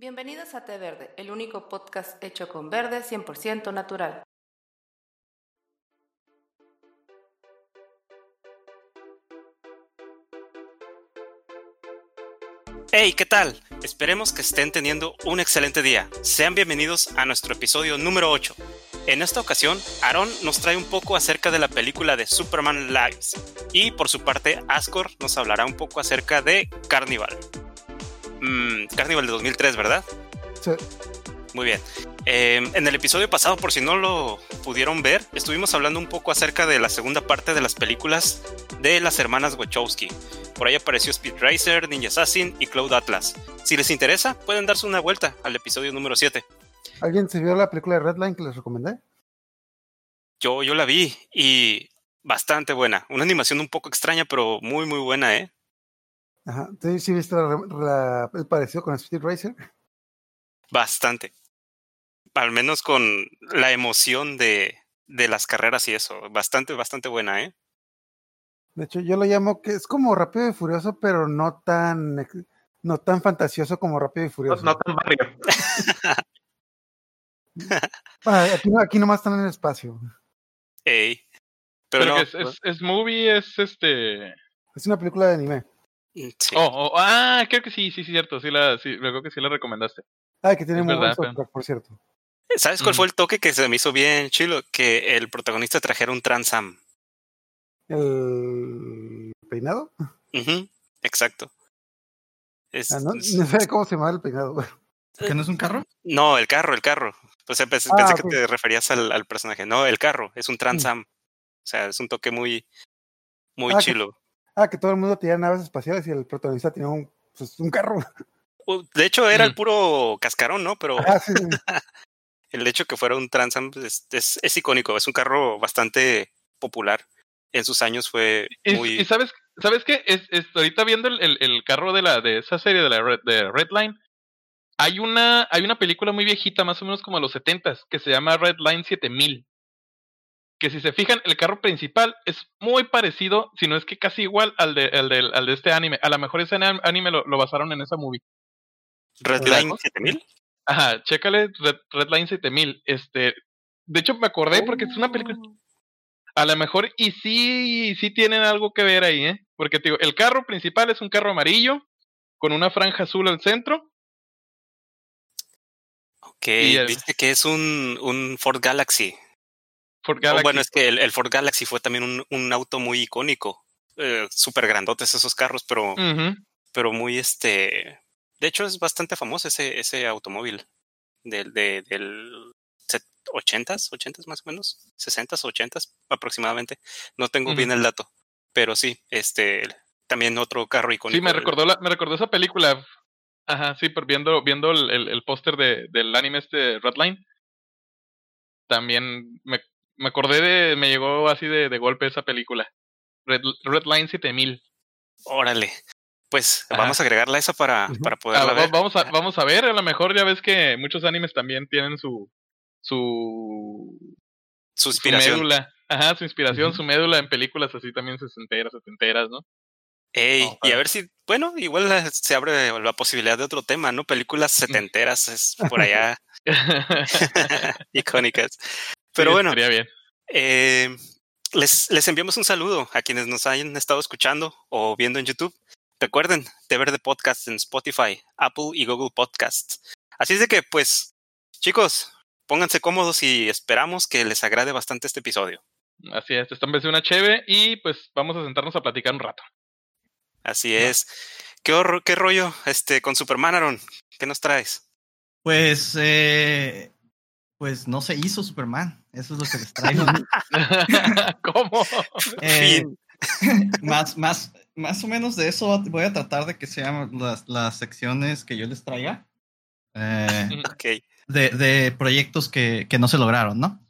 Bienvenidos a Té Verde, el único podcast hecho con verde 100% natural. Hey, ¿qué tal? Esperemos que estén teniendo un excelente día. Sean bienvenidos a nuestro episodio número 8. En esta ocasión, Aaron nos trae un poco acerca de la película de Superman Lives y por su parte, Ascor nos hablará un poco acerca de Carnival. Mm, Carnival de 2003, ¿verdad? Sí. Muy bien. Eh, en el episodio pasado, por si no lo pudieron ver, estuvimos hablando un poco acerca de la segunda parte de las películas de las hermanas Wachowski. Por ahí apareció Speed Racer, Ninja Assassin y Cloud Atlas. Si les interesa, pueden darse una vuelta al episodio número 7. ¿Alguien se vio la película de Redline que les recomendé? Yo, yo la vi y bastante buena. Una animación un poco extraña, pero muy, muy buena, ¿eh? Ajá. ¿Sí, sí viste la- la- el parecido con Speed Racer? Bastante. Al menos con la emoción de, de las carreras y eso. Bastante, bastante buena, ¿eh? De hecho, yo lo llamo que es como Rápido y Furioso, pero no tan no tan fantasioso como Rápido y No, Furioso. no tan barrio. Ah, aquí, no- aquí nomás están en el espacio. Ey. Pero, no. es, es, es movie, es este. Es una película de anime. Sí. Oh, oh, ah, creo que sí, sí, cierto. Sí, la, sí, creo que sí la recomendaste. Ah, que tiene Es muy buen verdad, soundtrack, por cierto. ¿Sabes cuál Mm. fue el toque que se me hizo bien chilo? Que el protagonista trajera un Transam. El peinado. Ujú, Exacto. Es- Ah, no, es- no sé cómo se llama el peinado. ¿Que no es un carro? no, el carro, el carro. O sea, pensé, Ah, pensé que te referías al, al personaje. No, el carro, es un Transam. O sea, es un toque muy, muy Ah, que- chilo. Ah, que todo el mundo tenía naves espaciales y el protagonista tenía un, pues, un carro. Uh, De hecho, era el Mm. puro cascarón, ¿no? Pero Ah, sí, sí. el hecho que fuera un Transam es, es, es icónico. Es un carro bastante popular. En sus años fue Y, muy... y sabes, ¿sabes qué? Es, es- ahorita viendo el, el, el carro de la de esa serie de la Red, de Redline, hay una, hay una película muy viejita, más o menos como a los 70 que se llama Redline 7000. Que si se fijan, el carro principal es muy parecido, si no es que casi igual al de, al de, al de este anime. A lo mejor ese anim- anime lo, lo basaron en esa movie. Redline ¿Verdad? 7000. Ajá, chécale Red, Redline 7000. Este, de hecho, me acordé porque es una película. A lo mejor, y sí, sí tienen algo que ver ahí, ¿eh? Porque te digo, el carro principal es un carro amarillo con una franja azul al centro. Ok, Y el- dice que es un, un Ford Galaxy. Ford Oh, Galaxy. bueno, es que el, el Ford Galaxy fue también un, un auto muy icónico. Eh, Súper grandotes esos carros, pero, pero muy este. De hecho, es bastante famoso ese, ese automóvil. Del, de, del set- 80s, 80s más o menos, 60s, 80s aproximadamente. No tengo bien el dato, pero sí, este, también otro carro icónico. Sí, me recordó, la, me recordó esa película. Ajá, sí, pero viendo, viendo el, el, el póster de, del anime este Redline. También me, me acordé de, me llegó así de, de golpe esa película. Red, Redline 7000. Órale. Pues Ajá. vamos a agregarla esa para, para Ah, poderla ver. vamos, a, vamos a ver, a lo mejor ya ves que muchos animes también tienen su su, Su su inspiración. médula. Ajá, su inspiración, su médula en películas así también sesenteras, setenteras, ¿no? Ey, No, y a ver si, bueno, igual se abre la posibilidad de otro tema, ¿no? Películas setenteras es por allá icónicas. Pero Sí, bueno, Estaría bien. eh, les, les enviamos un saludo a quienes nos hayan estado escuchando o viendo en YouTube. Recuerden, de ver de podcast en Spotify, Apple y Google Podcasts. Así es de que, pues, chicos, pónganse cómodos y esperamos que les agrade bastante este episodio. Así es, esta vez de una cheve y pues vamos a sentarnos a platicar un rato. Así es. ¿Qué, horror- qué rollo este, con Superman, Aaron? ¿Qué nos traes? Pues, eh, pues no se hizo Superman. Eso es lo que les traigo. ¿Cómo? Eh, más, más, más o menos de eso voy a tratar de que sean las, las secciones que yo les traiga. Eh, Ok. de, de proyectos que, que no se lograron, ¿no?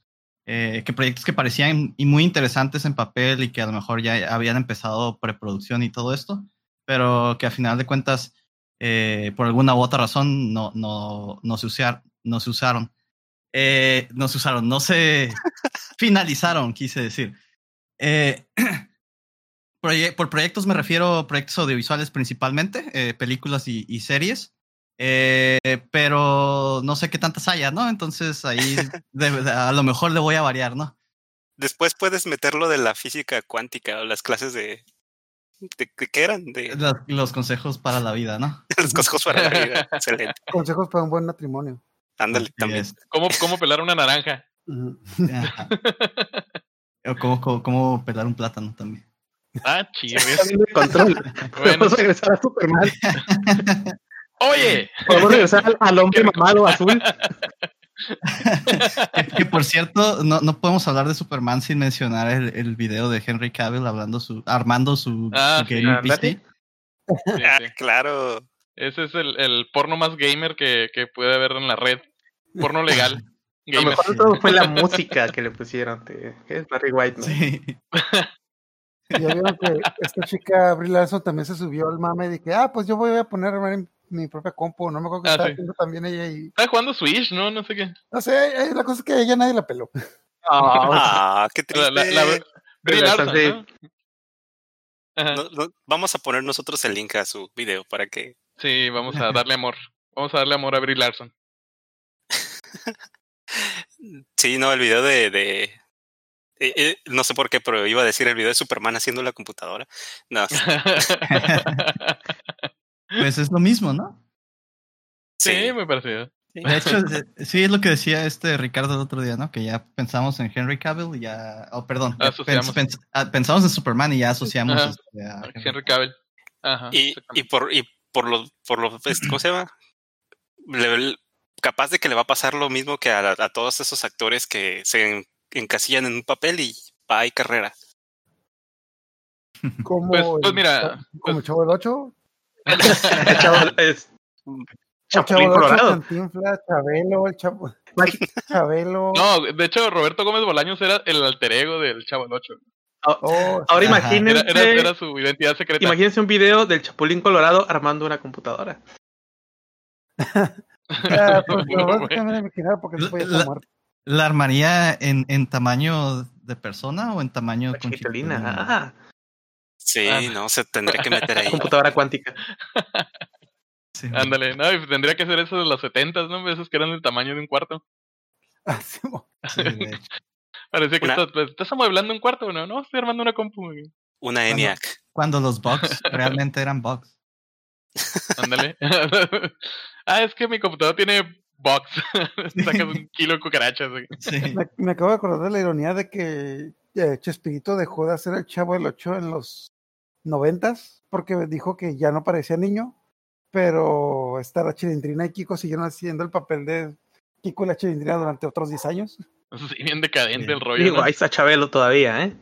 Eh, que proyectos que parecían y muy interesantes en papel y que a lo mejor ya habían empezado preproducción y todo esto, pero que a final de cuentas, eh, por alguna u otra razón, no, no, no, se, usar, no se usaron. Eh, no se usaron, no se finalizaron, quise decir. Eh, proye- por proyectos me refiero a proyectos audiovisuales principalmente, eh, películas y, y series Eh, pero no sé qué tantas haya, ¿no? Entonces ahí de- a lo mejor le voy a variar, ¿no? Después puedes meterlo de la física cuántica o las clases de. ¿De, de qué eran? De Los, los consejos para la vida, ¿no? los consejos para la vida. Excelente. Consejos para un buen matrimonio. Ándale, también. ¿Cómo, cómo pelar una naranja? O cómo, cómo- cómo pelar un plátano también. Ah, chido. Control. Bueno. Podemos regresar a Superman. Oye, Podemos regresar al, al hombre mamado azul. Que, que, por cierto, no, no podemos hablar de Superman sin mencionar el, el video de Henry Cavill hablando su, armando su, Ah, su sí, gaming ándale. PC. Sí, Ah, sí. claro. ese es el, el porno más gamer que, que puede haber en la red. Porno legal. Lo mejor de todo fue la música que le pusieron. ¿qué es Barry White? ¿no? Sí. Y ya vieron que esta chica Brie Larson también se subió al mame de que, ah, pues yo voy a poner mi propia compu. No me acuerdo que Ah, estaba sí. haciendo también ella y. Está jugando Switch, ¿no? No sé qué. No sé, eh, la cosa es que a ella nadie la peló. Ah, qué triste. la, la- Brie Pero Larson, bastante- ¿no? Ajá. No- no- vamos a poner nosotros el link a su video para que. Sí, vamos a darle amor. Vamos a darle amor a Brie Larson. Sí, no, el video de. de eh, eh, no sé por qué, pero iba a decir el video de Superman haciendo la computadora. No, Pues es lo mismo, ¿no? sí, sí. me pareció. De hecho, de- sí es lo que decía este Ricardo el otro día, ¿no? Que ya pensamos en Henry Cavill y ya. Oh, perdón. pens- pens- ah, pensamos en Superman y ya asociamos Ajá. este, a Henry Henry Cavill. Ajá. Y, por y por lo por lo este, ¿cómo se llama? Le- capaz de que le va a pasar lo mismo que a, a todos esos actores que se en- encasillan en un papel y va y carrera. Como Pues- pues el- mira, como pues- Chavo el 8. el chavo es Chavo Chapulín el 8, Colorado. Chabelo, el Chavo. Chabelo. No, de hecho, Roberto Gómez Bolaños era el alter ego del Chavo el 8. Oh, Ahora imagínense, Era, era, era su identidad secreta. imagínense un video del Chapulín Colorado armando una computadora. ah, pues porque La- está muerto. ¿La armaría en, en tamaño de persona o en tamaño La con? Ah, Sí, Ah. no, se tendría que meter ahí. computadora cuántica. Sí. Ándale, no, y tendría que ser eso de los 70, ¿no? Esos que eran del tamaño de un cuarto. Ah, sí. Parecía que Una- estás, pues, estás amueblando un cuarto, ¿no? No, estoy armando una compu. Una ENIAC. Cuando los bugs realmente eran bugs. Ándale. ah, es que mi computadora tiene box. Sacas un kilo de cucarachas. Sí. Me, me acabo de acordar de la ironía de que eh, Chespirito dejó de hacer el Chavo del 8 en los noventas porque dijo que ya no parecía niño, pero esta la Chilindrina y Kiko siguieron haciendo el papel de Kiko y la Chilindrina durante otros 10 años. Sí, bien decadente Sí. el rollo. Digo, ¿no? ahí está Chabelo todavía, ¿eh?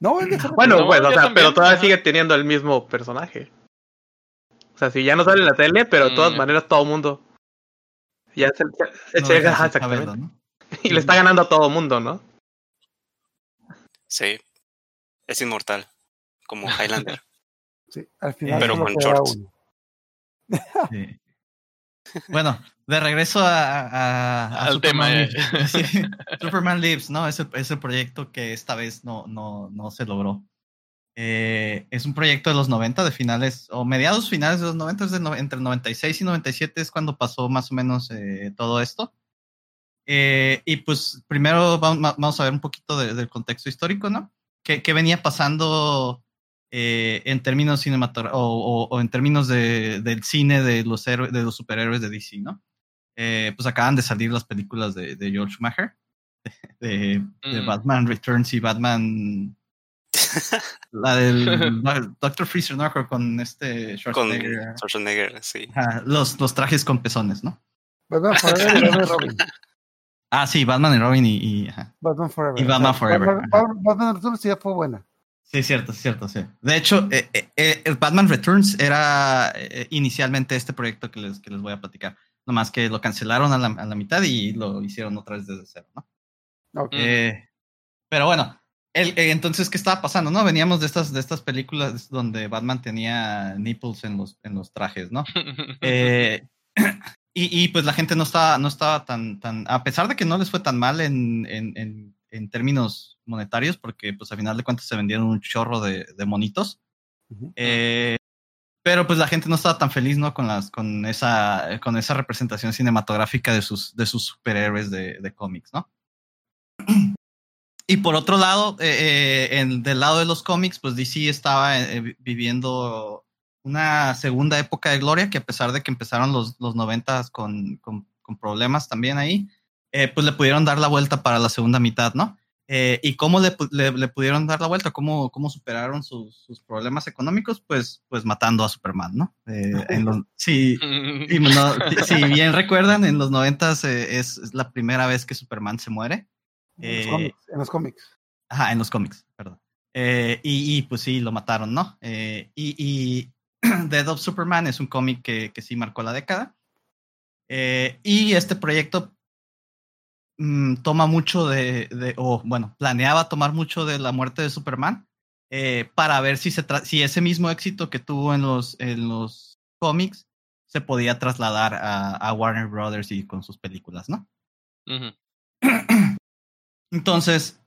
No, Bueno, No, pues, o sea, también, pero todavía ajá. sigue teniendo el mismo personaje. O sea, si ya no sale en la tele, pero de todas Mm. maneras todo el mundo. Ya es el, es No exactamente. ¿no? Y le está ganando a todo mundo, ¿no? Sí. Es inmortal. Como Highlander. sí, al final Pero con shorts. uno. Sí. Bueno, de regreso a, a- a Al tema, eh. Sí, Superman Lives, ¿no? Es el, es el proyecto que esta vez no, no, no se logró. Eh, es un proyecto de los 90, de finales, o mediados finales de los 90, es de no- entre 96 y 97 es cuando pasó más o menos eh, todo esto. Eh, y pues primero vamos, vamos a ver un poquito de- del contexto histórico, ¿no? ¿Qué, qué venía pasando eh, en términos cinematográficos o, o- o en términos de, del cine de los, héroes, de los superhéroes de DC, ¿no? Eh, pues acaban de salir las películas de, de George Schumacher, de, de Mm. Batman Returns y Batman... La del Doctor Freezer, ¿no? Con este con Schwarzenegger. Schwarzenegger, sí. Ajá, los, los trajes con pezones, ¿no? Batman Forever y Batman Robin. Ah, sí, Batman y Robin y... y- ajá. Batman Forever. Y Batman O sea, Forever, Batman, Batman, Batman Returns sí fue buena. Sí, cierto, cierto, sí. De hecho, eh, eh, eh, el Batman Returns era eh, inicialmente este proyecto que les, que les voy a platicar. Nomás que lo cancelaron a la, a la mitad y lo hicieron otra vez desde cero, ¿no? Ok. Eh, pero bueno, el- eh, entonces, ¿qué estaba pasando, no? Veníamos de estas, de estas películas donde Batman tenía nipples en los, en los trajes, ¿no? Eh, y, y, pues la gente no estaba, no estaba tan, tan, a pesar de que no les fue tan mal en, en, en, en términos monetarios, porque pues a final de cuentas se vendieron un chorro de, de monitos. Eh, Pero pues la gente no estaba tan feliz, ¿no? Con las, con esa, con esa representación cinematográfica de sus, de sus superhéroes de, de cómics, ¿no? Y por otro lado, eh, eh, en, del lado de los cómics, pues DC estaba eh, viviendo una segunda época de gloria, que a pesar de que empezaron los, los 90 con, con, con problemas también ahí, pues le pudieron dar la vuelta para la segunda mitad, ¿no? Eh, ¿Y cómo le, le, pudieron dar la vuelta? ¿Cómo, cómo superaron sus, sus, problemas económicos? Pues, pues matando a Superman, ¿no? Eh, en los, sí, no, si bien recuerdan, en los noventas eh, es, la primera vez que Superman se muere. En los cómics. En los cómics. Ajá, en los cómics, perdón. Y, y, pues sí, lo mataron, ¿no? y, y Dead of Superman es un cómic que, que sí marcó la década. y este proyecto Mm, toma mucho de, de, o bueno, planeaba tomar mucho de la muerte de Superman eh, para ver si, se si ese mismo éxito que tuvo en los, en los cómics se podía trasladar a, a Warner Brothers y con sus películas, ¿no? Entonces,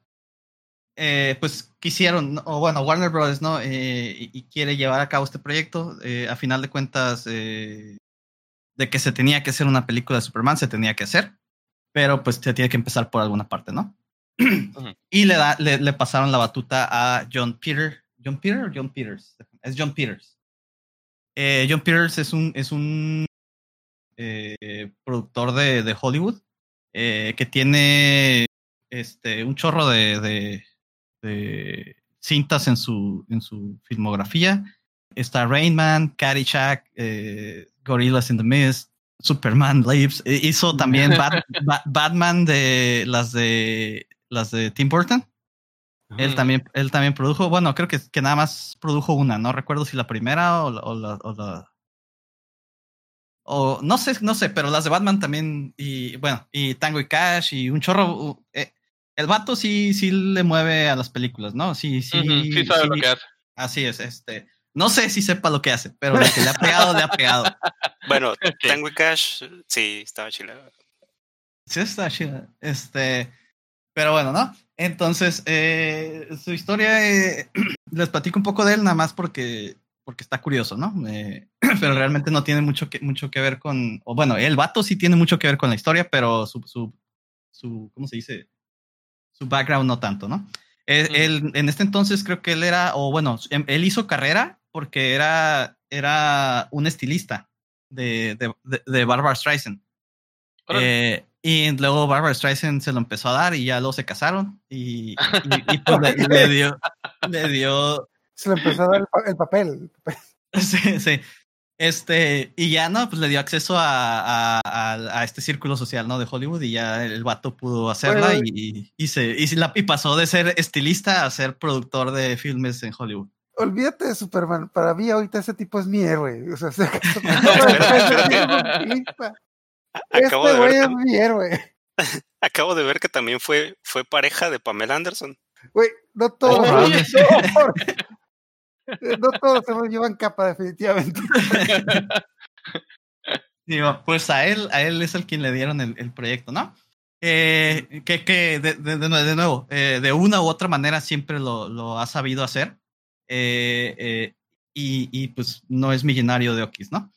eh, pues quisieron, o bueno, Warner Brothers, ¿no? Eh, y, y, quiere llevar a cabo este proyecto. Eh, a final de cuentas, de que se tenía que hacer una película de Superman, se tenía que hacer pero pues se tiene que empezar por alguna parte, ¿no? y le, da, le, le, pasaron la batuta a John Peter. ¿John Peter o John Peters? Es John Peters. Eh, John Peters es un, es un eh, productor de, de Hollywood eh, que tiene este, un chorro de, de, de, cintas en su, en su filmografía. Está Rain Man, Caddyshack, eh, Gorillas in the Mist, Superman Lives. E, hizo también Batman de las de las de Tim Burton. Él también, él también produjo, bueno, creo que, que nada más produjo una, no recuerdo si la primera o la, o la, o la o no sé, no sé, pero las de Batman también, y bueno, y Tango y Cash y un chorro. Eh, el vato sí, sí le mueve a las películas, ¿no? Sí, sí. sí sabe lo que hace. Así es, este. No sé si sepa lo que hace, pero lo que le ha pegado, le ha pegado. Bueno, Tango y Cash, sí, estaba chila. Sí, está chila. Este, pero bueno, ¿no? Entonces, eh, su historia, eh, les platico un poco de él, nada más porque, porque está curioso, ¿no? Eh, pero realmente no tiene mucho que, mucho que ver con, o bueno, el vato sí tiene mucho que ver con la historia, pero su, su, su ¿cómo se dice? Su background no tanto, ¿no? Él, en este entonces creo que él era, o bueno, em, él hizo carrera porque era, era un estilista de, de, de, Barbara Streisand. Eh, y luego Barbara Streisand se lo empezó a dar y ya luego se casaron y, y, pues le, dio, le dio... Se lo empezó a dar el, papel. Sí, sí. Este, y ya no, pues le dio acceso a, a, a, este círculo social, ¿no? De Hollywood y ya el vato pudo hacerla y, y, se, y, la, y pasó de ser estilista a ser productor de filmes en Hollywood olvídate de Superman. Para mí ahorita ese tipo es mi héroe. O sea, este güey es mi héroe. Acabo de ver que también fue, fue pareja de Pamela Anderson. Güey, no todos. Oh, no, todos se lo llevan capa, definitivamente. Digo, pues a él, a él es el quien le dieron el, el proyecto, ¿no? Eh, que, que de, de, de, nuevo, eh, de una u otra manera siempre lo, lo ha sabido hacer. Eh, eh, y, y, pues no es millonario de Okis, ¿no?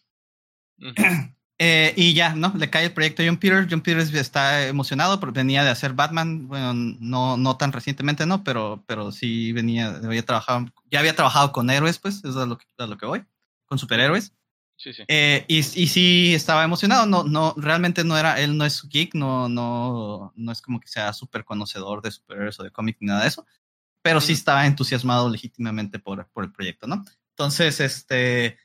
Eh, y ya, ¿no? Le cae el proyecto a John Peters. John Peters está emocionado porque venía de hacer Batman, bueno, no, no tan recientemente, ¿no? Pero, pero sí venía, había trabajado, ya había trabajado con héroes, pues, eso es a lo que, a lo que voy, con superhéroes. Sí, sí. Eh, y, y sí estaba emocionado, no, no, realmente no era, él no es geek, no, no, no es como que sea súper conocedor de superhéroes o de cómic ni nada de eso, pero sí estaba entusiasmado legítimamente por, por el proyecto, ¿no? Entonces, este,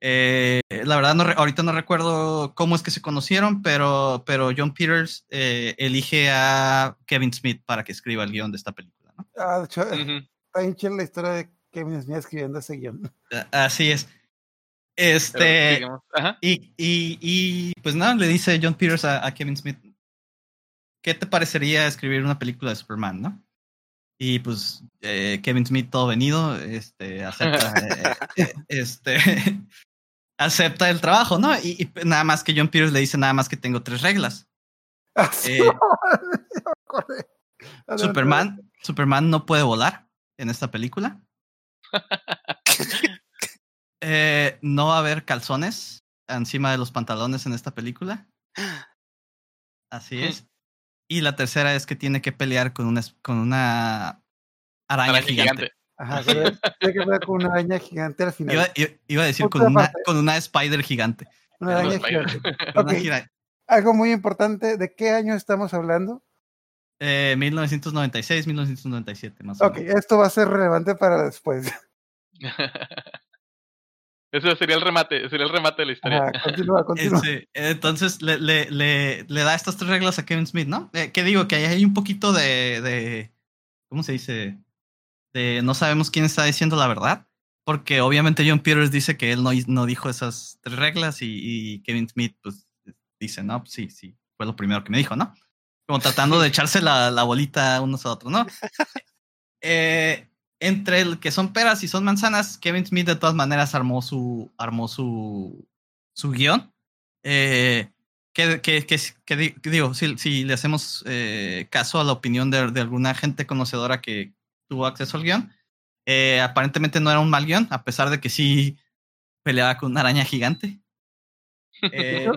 eh, la verdad, no ahorita no recuerdo cómo es que se conocieron, pero, pero John Peters eh, elige a Kevin Smith para que escriba el guion de esta película, ¿no? Ah, de hecho, está bien la historia de Kevin Smith escribiendo ese guion. Así es. Este, y, y, y, pues nada, le dice John Peters a, a Kevin Smith, ¿qué te parecería escribir una película de Superman, no? Y pues eh, Kevin Smith todo venido, este, acepta, eh, eh, este, acepta el trabajo, ¿no? Y, y, nada más que John Peters le dice nada más que tengo tres reglas. Superman, Superman no puede volar en esta película. Eh, no va a haber calzones encima de los pantalones en esta película. Así es. Y la tercera es que tiene que pelear con una, con una araña, Araña gigante. gigante. Ajá, tiene que ver con una araña gigante al final. Iba, iba- iba a decir con una, parte. con una spider gigante. Una araña gigante. Ok. Algo muy importante, ¿de qué año estamos hablando? eh, 1996, 1997, más o Ok, menos. esto va a ser relevante para después. Ese sería el remate, sería el remate de la historia. Ajá, continúa, continúa. Este, entonces le, le, le, le da estas tres reglas a Kevin Smith, ¿no? Eh, que digo que ahí hay un poquito de, de. ¿Cómo se dice? De no sabemos quién está diciendo la verdad. Porque obviamente John Peters dice que él no, no dijo esas tres reglas y, y Kevin Smith, pues, dice, no, pues sí, sí, fue lo primero que me dijo, ¿no? Como tratando de echarse la, la bolita unos a otros, ¿no? Eh, entre el que son peras y son manzanas, Kevin Smith de todas maneras armó su, armó su, su guion. Eh, que, que, que, que di- que digo, si, si le hacemos eh, caso a la opinión de, de alguna gente conocedora que tuvo acceso al guion, eh, aparentemente no era un mal guion, a pesar de que sí peleaba con una araña gigante.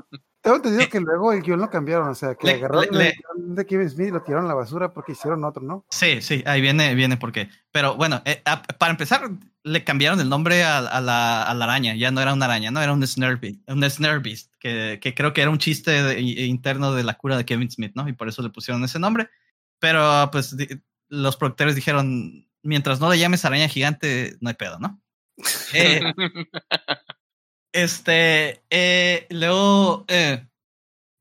Tengo entendido Eh, que luego el guion lo cambiaron, o sea, que le- agarraron le- el guion de Kevin Smith y lo tiraron a la basura porque hicieron otro, ¿no? Sí, sí, ahí viene, viene porque. Pero bueno, eh, a- para empezar, le cambiaron el nombre a, a la, a la araña. Ya no era una araña, no era un Snare Beast, un snare beast que, que creo que era un chiste de- interno de la cura de Kevin Smith, ¿no? Y por eso le pusieron ese nombre. Pero pues di- los productores dijeron: mientras no le llames araña gigante, no hay pedo, ¿no? Eh, este, eh, luego, eh,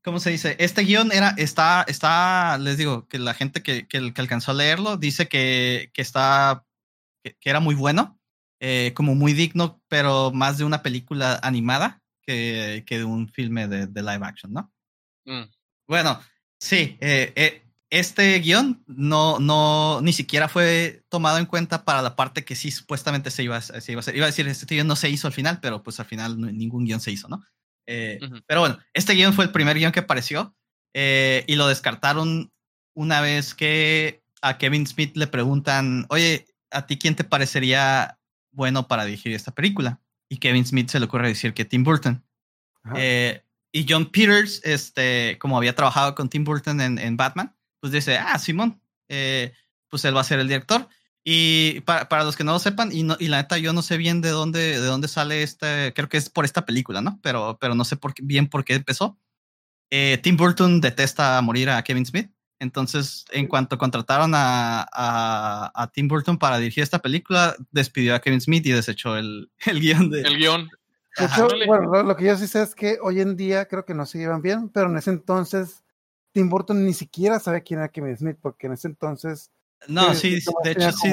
¿cómo se dice? Este guion era, está, está, les digo, que la gente que, que, que alcanzó a leerlo dice que, que está, que, que era muy bueno, eh, como muy digno, pero más de una película animada que, que de un filme de, de live action, ¿no? Mm. Bueno, sí, eh, eh, este guion no, no, ni siquiera fue tomado en cuenta para la parte que sí supuestamente se iba, a- se iba a hacer. Iba a decir, este guion no se hizo al final, pero pues al final ningún guion se hizo, ¿no? Eh. Pero bueno, este guion fue el primer guion que apareció eh, y lo descartaron una vez que a Kevin Smith le preguntan, oye, ¿a ti quién te parecería bueno para dirigir esta película? Y Kevin Smith se le ocurre decir que Tim Burton. Eh, y John Peters, este, como había trabajado con Tim Burton en, en Batman, pues dice, ah, Simón, eh, pues él va a ser el director. Y para, para los que no lo sepan, y, no, y la neta yo no sé bien de dónde, de dónde sale este, creo que es por esta película, ¿no? Pero, pero no sé por qué- bien por qué empezó. Eh, Tim Burton detesta morir a Kevin Smith. Entonces, en cuanto contrataron a, a, a Tim Burton para dirigir esta película, despidió a Kevin Smith y desechó el, el guion de... El guion. De hecho, bueno, lo, lo que yo sí sé es que hoy en día creo que no se llevan bien, pero en ese entonces Tim Burton ni siquiera sabía quién era Kevin Smith, porque en ese entonces No, Kevin sí, de hecho sí,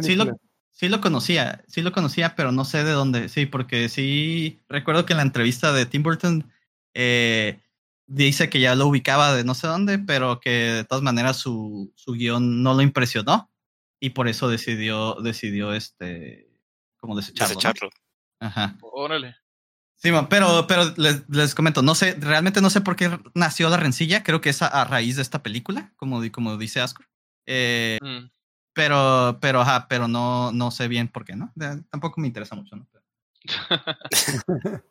sí lo, películas. sí lo conocía, sí lo conocía, pero no sé de dónde. Sí, porque sí recuerdo que en la entrevista de Tim Burton eh, dice que ya lo ubicaba de no sé dónde, pero que de todas maneras su, su guion no lo impresionó y por eso decidió, decidió este, como desecharlo. ¿no? Desecharlo. Ajá. Órale. Sí, man, pero, pero les, les comento, no sé, realmente no sé por qué nació la rencilla, creo que es a, a raíz de esta película, como, como dice Ascor. Eh, Mm. pero, pero, ajá, pero no, no sé bien por qué, ¿no? De- tampoco me interesa mucho, ¿no?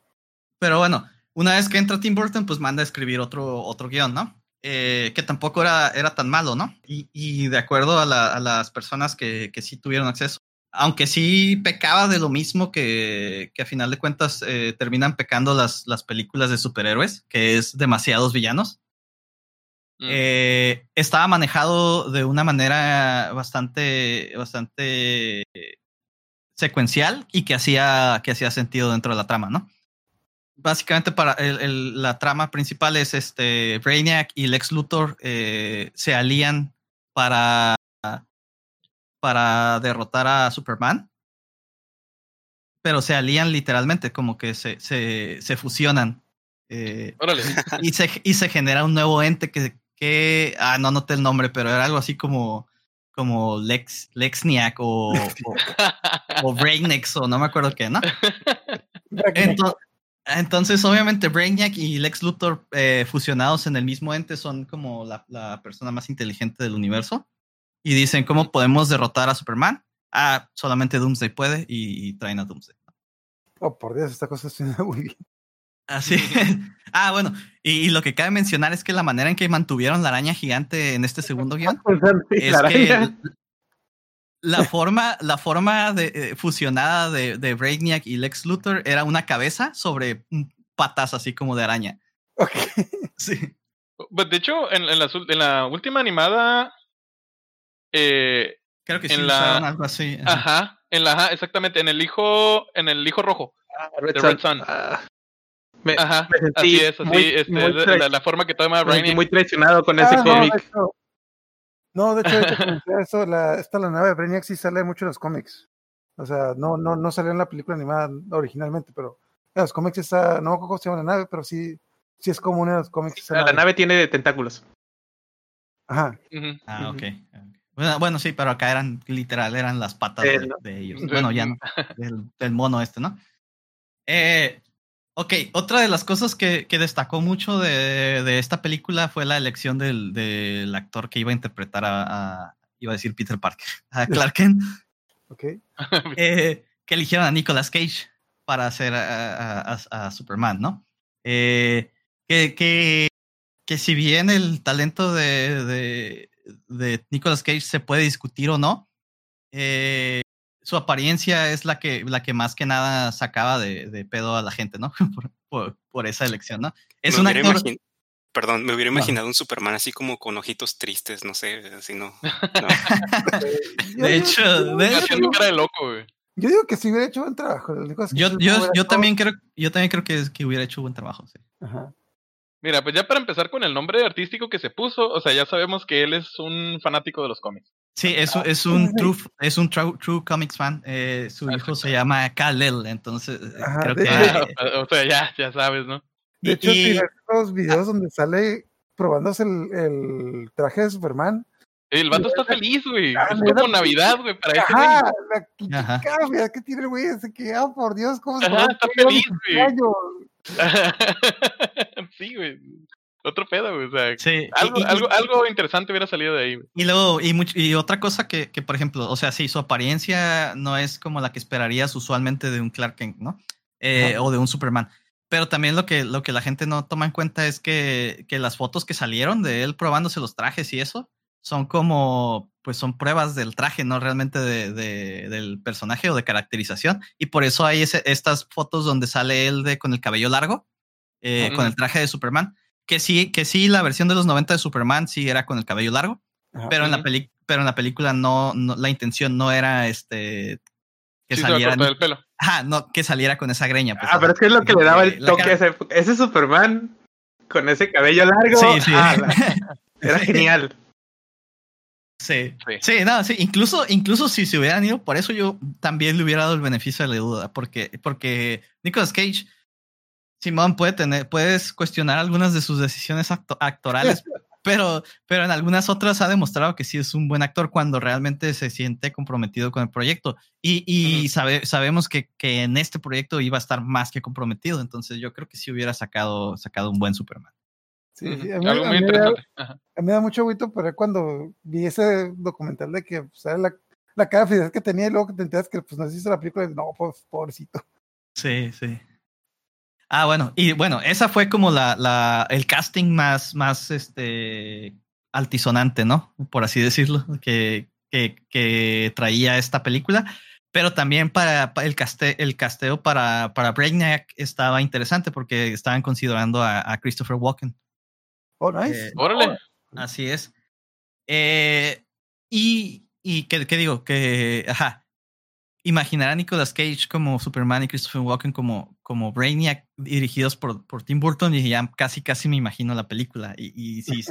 Pero bueno, una vez que entra Tim Burton, pues manda a escribir otro, otro guion, ¿no? Eh, que tampoco era, era tan malo, ¿no? Y, y de acuerdo a, la- a las personas que, que sí tuvieron acceso, aunque sí pecaba de lo mismo que, que a final de cuentas eh, terminan pecando las, las películas de superhéroes, que es demasiados villanos. Mm. Eh, estaba manejado de una manera bastante, bastante secuencial y que hacía, que hacía sentido dentro de la trama, ¿no? Básicamente para el- el- la trama principal es este Brainiac y Lex Luthor eh, se alían para, para derrotar a Superman. Pero se alían literalmente, como que se, se, se fusionan. eh, Órale. y se, y se genera un nuevo ente que, que ah, no noté el nombre, pero era algo así como, como Lex, Lexniak o, o, o o no me acuerdo qué, ¿no? Ento- entonces, obviamente, Brainiac y Lex Luthor eh, fusionados en el mismo ente son como la, la persona más inteligente del universo. Y dicen, ¿cómo podemos derrotar a Superman? Ah, solamente Doomsday puede y, y traen a Doomsday. Oh, por Dios, esta cosa suena muy bien. Así. ah, bueno. Y, y lo que cabe mencionar es que la manera en que mantuvieron la araña gigante en este segundo guion es La que araña. la forma, la forma de, eh, fusionada de, de Brainiac y Lex Luthor era una cabeza sobre un- patas así como de araña. Ok. Sí. Pues, de hecho, en, en la, sul- en la última animada. Eh, Creo que sí En la- usaron algo así. ajá. ajá, en la, ajá, exactamente, en el hijo, en el hijo rojo. Red The Sun. Red Sun. Ah, me, Ajá, me así es, así, muy- este, muy es la, forma que toma Brainiac. muy traicionado con ese Ah, no, cómic. de hecho- No, de hecho, eso, la, esta la nave de Brainiac sí sale mucho en los cómics. O sea, no, no, no salió en la película animada originalmente, pero en los cómics está, no me acuerdo cómo se llama la nave, pero sí, sí es común en los cómics. esa La nave tiene tentáculos. Ajá. Ujú. Ah, Ujú. ok. Bueno, bueno, sí, pero acá eran literal, eran las patas Eh, de, ellos. Bueno, ya no, del, del mono este, ¿no? Eh, ok, otra de las cosas que, que destacó mucho de, de esta película fue la elección del, del actor que iba a interpretar a, a- iba a decir Peter Parker, a Clark Kent, Ok. eh, que eligieron a Nicolas Cage para hacer a, a- a- a Superman, ¿no? Eh, que, que, que si bien el talento de, de, de Nicolas Cage se puede discutir o no, eh, su apariencia es la que, la que más que nada sacaba de, de pedo a la gente, ¿no? por, por, por esa elección, ¿no? Es Me un actor... imagin- Perdón, me hubiera imaginado un Superman así como con ojitos tristes, no sé, así no. no. De hecho, de hecho, Haciendo cara de loco, güey. Yo digo que sí hubiera hecho buen trabajo. es yo, yo, yo también creo, yo también creo que, que hubiera hecho buen trabajo. sí. Ajá. Mira, pues ya para empezar con el nombre artístico que se puso, o sea, ya sabemos que él es un fanático de los cómics. Sí, es, es un true, es un true, true comics fan. Eh, su hijo se llama Kal-El, entonces eh, Ajá, creo que hecho- Ah, o sea, ya, ya sabes, ¿no? De Y- hecho, si y- ves los videos donde sale probándose el, el traje de Superman. El vato está feliz, güey. Ah, Es como Navidad, güey, para ese Ajá, güey. la Ajá. que tiene el güey ese que, ah, por Dios, cómo se Ajá, está feliz, güey. sí, güey. Otro pedo, güey. O sea, sí, algo, y- y- algo, algo interesante hubiera salido de ahí, güey. Y luego, y, much- y otra cosa que, que, por ejemplo, o sea, sí, su apariencia no es como la que esperarías usualmente de un Clark Kent, ¿no? Eh, Ajá. o de un Superman. Pero también lo que, lo que la gente no toma en cuenta es que, que las fotos que salieron de él probándose los trajes y eso son como, pues son pruebas del traje, no realmente de, de- del personaje o de caracterización. Y por eso hay ese- estas fotos donde sale él de, con el cabello largo, eh, con el traje de Superman. Que sí, que sí, la versión de los 90 de Superman sí era con el cabello largo pero en la peli pero en la película no, no- la intención no era este que Sí, saliera cortar el pelo. Ajá, no que saliera con esa greña pues, Ah, pero es que es lo que le daba el toque a ese, ese Superman con ese cabello largo. sí sí ah, la- era genial. Sí Sí. sí no sí incluso incluso si se hubieran ido por eso yo también le hubiera dado el beneficio de la duda porque porque Nicolas Cage Simón puede tener puedes cuestionar algunas de sus decisiones acto- actorales pero, pero en algunas otras ha demostrado que sí es un buen actor cuando realmente se siente comprometido con el proyecto. Y, y sabe- sabemos que, que en este proyecto iba a estar más que comprometido. Entonces yo creo que sí hubiera sacado, sacado un buen Superman. Sí, a mí, Algo a muy mí me da- interesante. Ajá. a mí me da mucho agüito, pero cuando vi ese documental de que pues, era la, la cara de felicidad que tenía y luego que te enteras que pues no se hizo la película, y, no, pues pobrecito. Sí, sí. Ah, bueno, y bueno, esa fue como la, la, el casting más, más este altisonante, ¿no? Por así decirlo, que, que, que traía esta película. Pero también para, para el, caste, el casteo para, para Brainiac estaba interesante porque estaban considerando a, a Christopher Walken. Oh, nice. Eh, Órale. Así es. Eh, y, y ¿qué, qué digo? Que, ajá, imaginar a Nicolas Cage como Superman y Christopher Walken como, como Brainiac dirigidos por, por Tim Burton y ya casi casi me imagino la película y, y sí,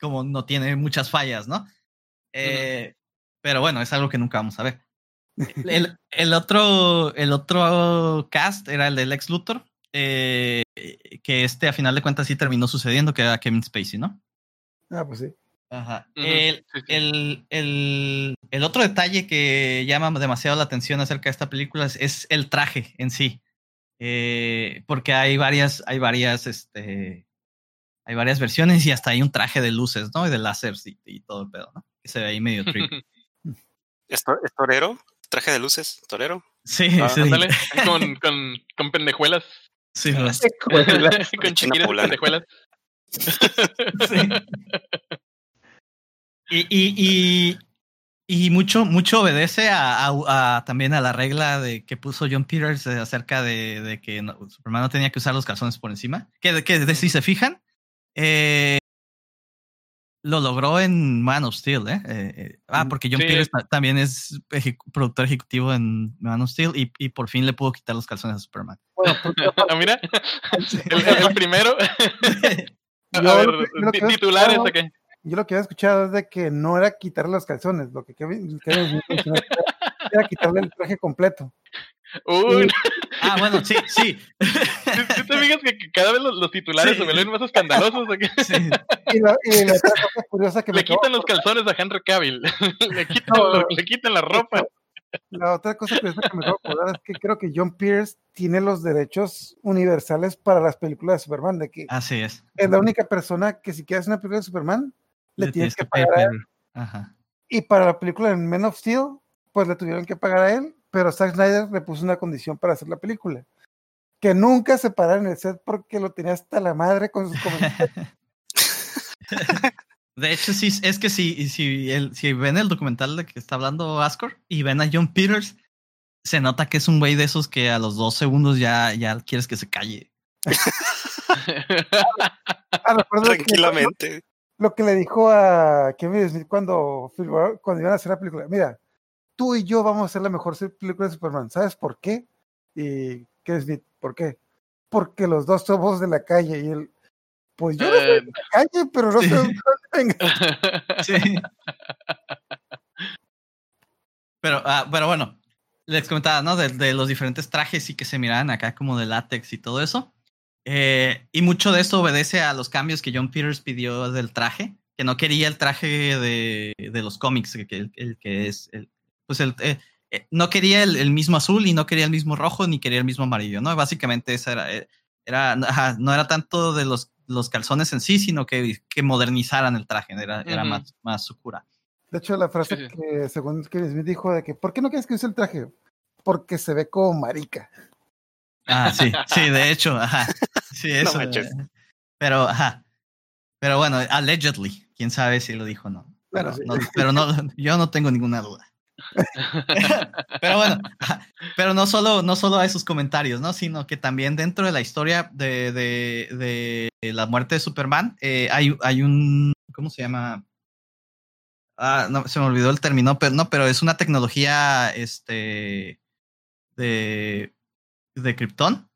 como no tiene muchas fallas, ¿no? Eh, Pero bueno, es algo que nunca vamos a ver. El, el otro, el otro cast era el de Lex Luthor, eh, que este a final de cuentas sí terminó sucediendo, que era Kevin Spacey, ¿no? Ah, pues sí. Ajá. El, el, el, el otro detalle que llama demasiado la atención acerca de esta película es, es el traje en sí. Eh, porque hay varias, hay varias, este, hay varias versiones y hasta hay un traje de luces, ¿no? Y de láseres y, y todo el pedo, ¿no? Que se ve ahí medio trippy. ¿Es, to- es torero? ¿Traje de luces? ¿Torero? Sí, Ah, sí. ándale, con, con, con pendejuelas. Sí, ¿verdad? con pendejuelas. Sí. Y, y, y, y mucho, mucho obedece a, a- a- también a la regla de que puso John Peters eh, acerca de, de que no- Superman no tenía que usar los calzones por encima. Que, que de- si se fijan, eh, lo logró en Man of Steel, ¿eh? Eh, eh, ah, porque John Sí. También es ejecu- productor ejecutivo en Man of Steel y, y por fin le pudo quitar los calzones a Superman. Bueno, porque Ah, mira, el, primero. A ver, titulares acá. Yo lo que había escuchado es de que no era quitar los calzones, lo que Kevin, Kevin era- era quitarle el traje completo. Uy, Ah, bueno, sí, sí. ¿tú te fijas que, cada vez los, los titulares Sí. se vuelven más escandalosos? sí. Y la, y la otra cosa curiosa que me Le quitan los calzones a Henry Cavill. le, quitan No. lo- le quitan la ropa. La otra cosa curiosa que me acabo de acordar es que creo que John Pierce tiene los derechos universales para las películas de Superman, de que Así es. es la única persona que si quieres una película de Superman, le, tienes que pagar a él. Ajá. Y para la película de Men of Steel, pues le tuvieron que pagar a él, pero Zack Snyder le puso una condición para hacer la película. Que nunca se parara en el set porque lo tenía hasta la madre con sus comentarios. De hecho, sí, es que si, si, el, si ven el documental de que está hablando Ascor y ven a John Peters, se nota que es un güey de esos que a los dos segundos ya, ya quieres que se calle. Ah, Tranquilamente. Lo que le dijo a Kevin Smith cuando, cuando iban a hacer la película. Mira, tú y yo vamos a hacer la mejor película de Superman. ¿Sabes por qué? Y Kevin Smith, ¿por qué? Porque los dos somos de la calle y él, pues yo no soy Eh, de la calle, pero no sé sí. dónde venga. Sí. Pero, ah, pero bueno, les comentaba, ¿no? De, de los diferentes trajes y que se miraban acá como de látex y todo eso. Eh, y mucho de esto obedece a los cambios que John Peters pidió del traje, que no quería el traje de, de los cómics, que, que el, el que es, el, pues el, eh, eh, no quería el, el mismo azul y no quería el mismo rojo ni quería el mismo amarillo, ¿no? Básicamente esa era, eh, era ajá, no era tanto de los, los calzones en sí, sino que, que modernizaran el traje, era, era Ujú. más, más su cura. De hecho, la frase Sí, sí. que según Kevin Smith dijo de que, ¿por qué no quieres que use el traje? Porque se ve como marica. Ah, sí, sí, de hecho, ajá. Sí, eso. eh, pero, ajá. Pero bueno, allegedly, quién sabe si lo dijo o no. Pero, sí. no, pero no, yo no tengo ninguna duda. Pero bueno, pero no solo, no solo a esos comentarios, ¿no? Sino que también dentro de la historia de, de, de la muerte de Superman, eh, hay, hay un, ¿cómo se llama? Ah, no, se me olvidó el término, pero no, pero es una tecnología, este, de, de Krypton,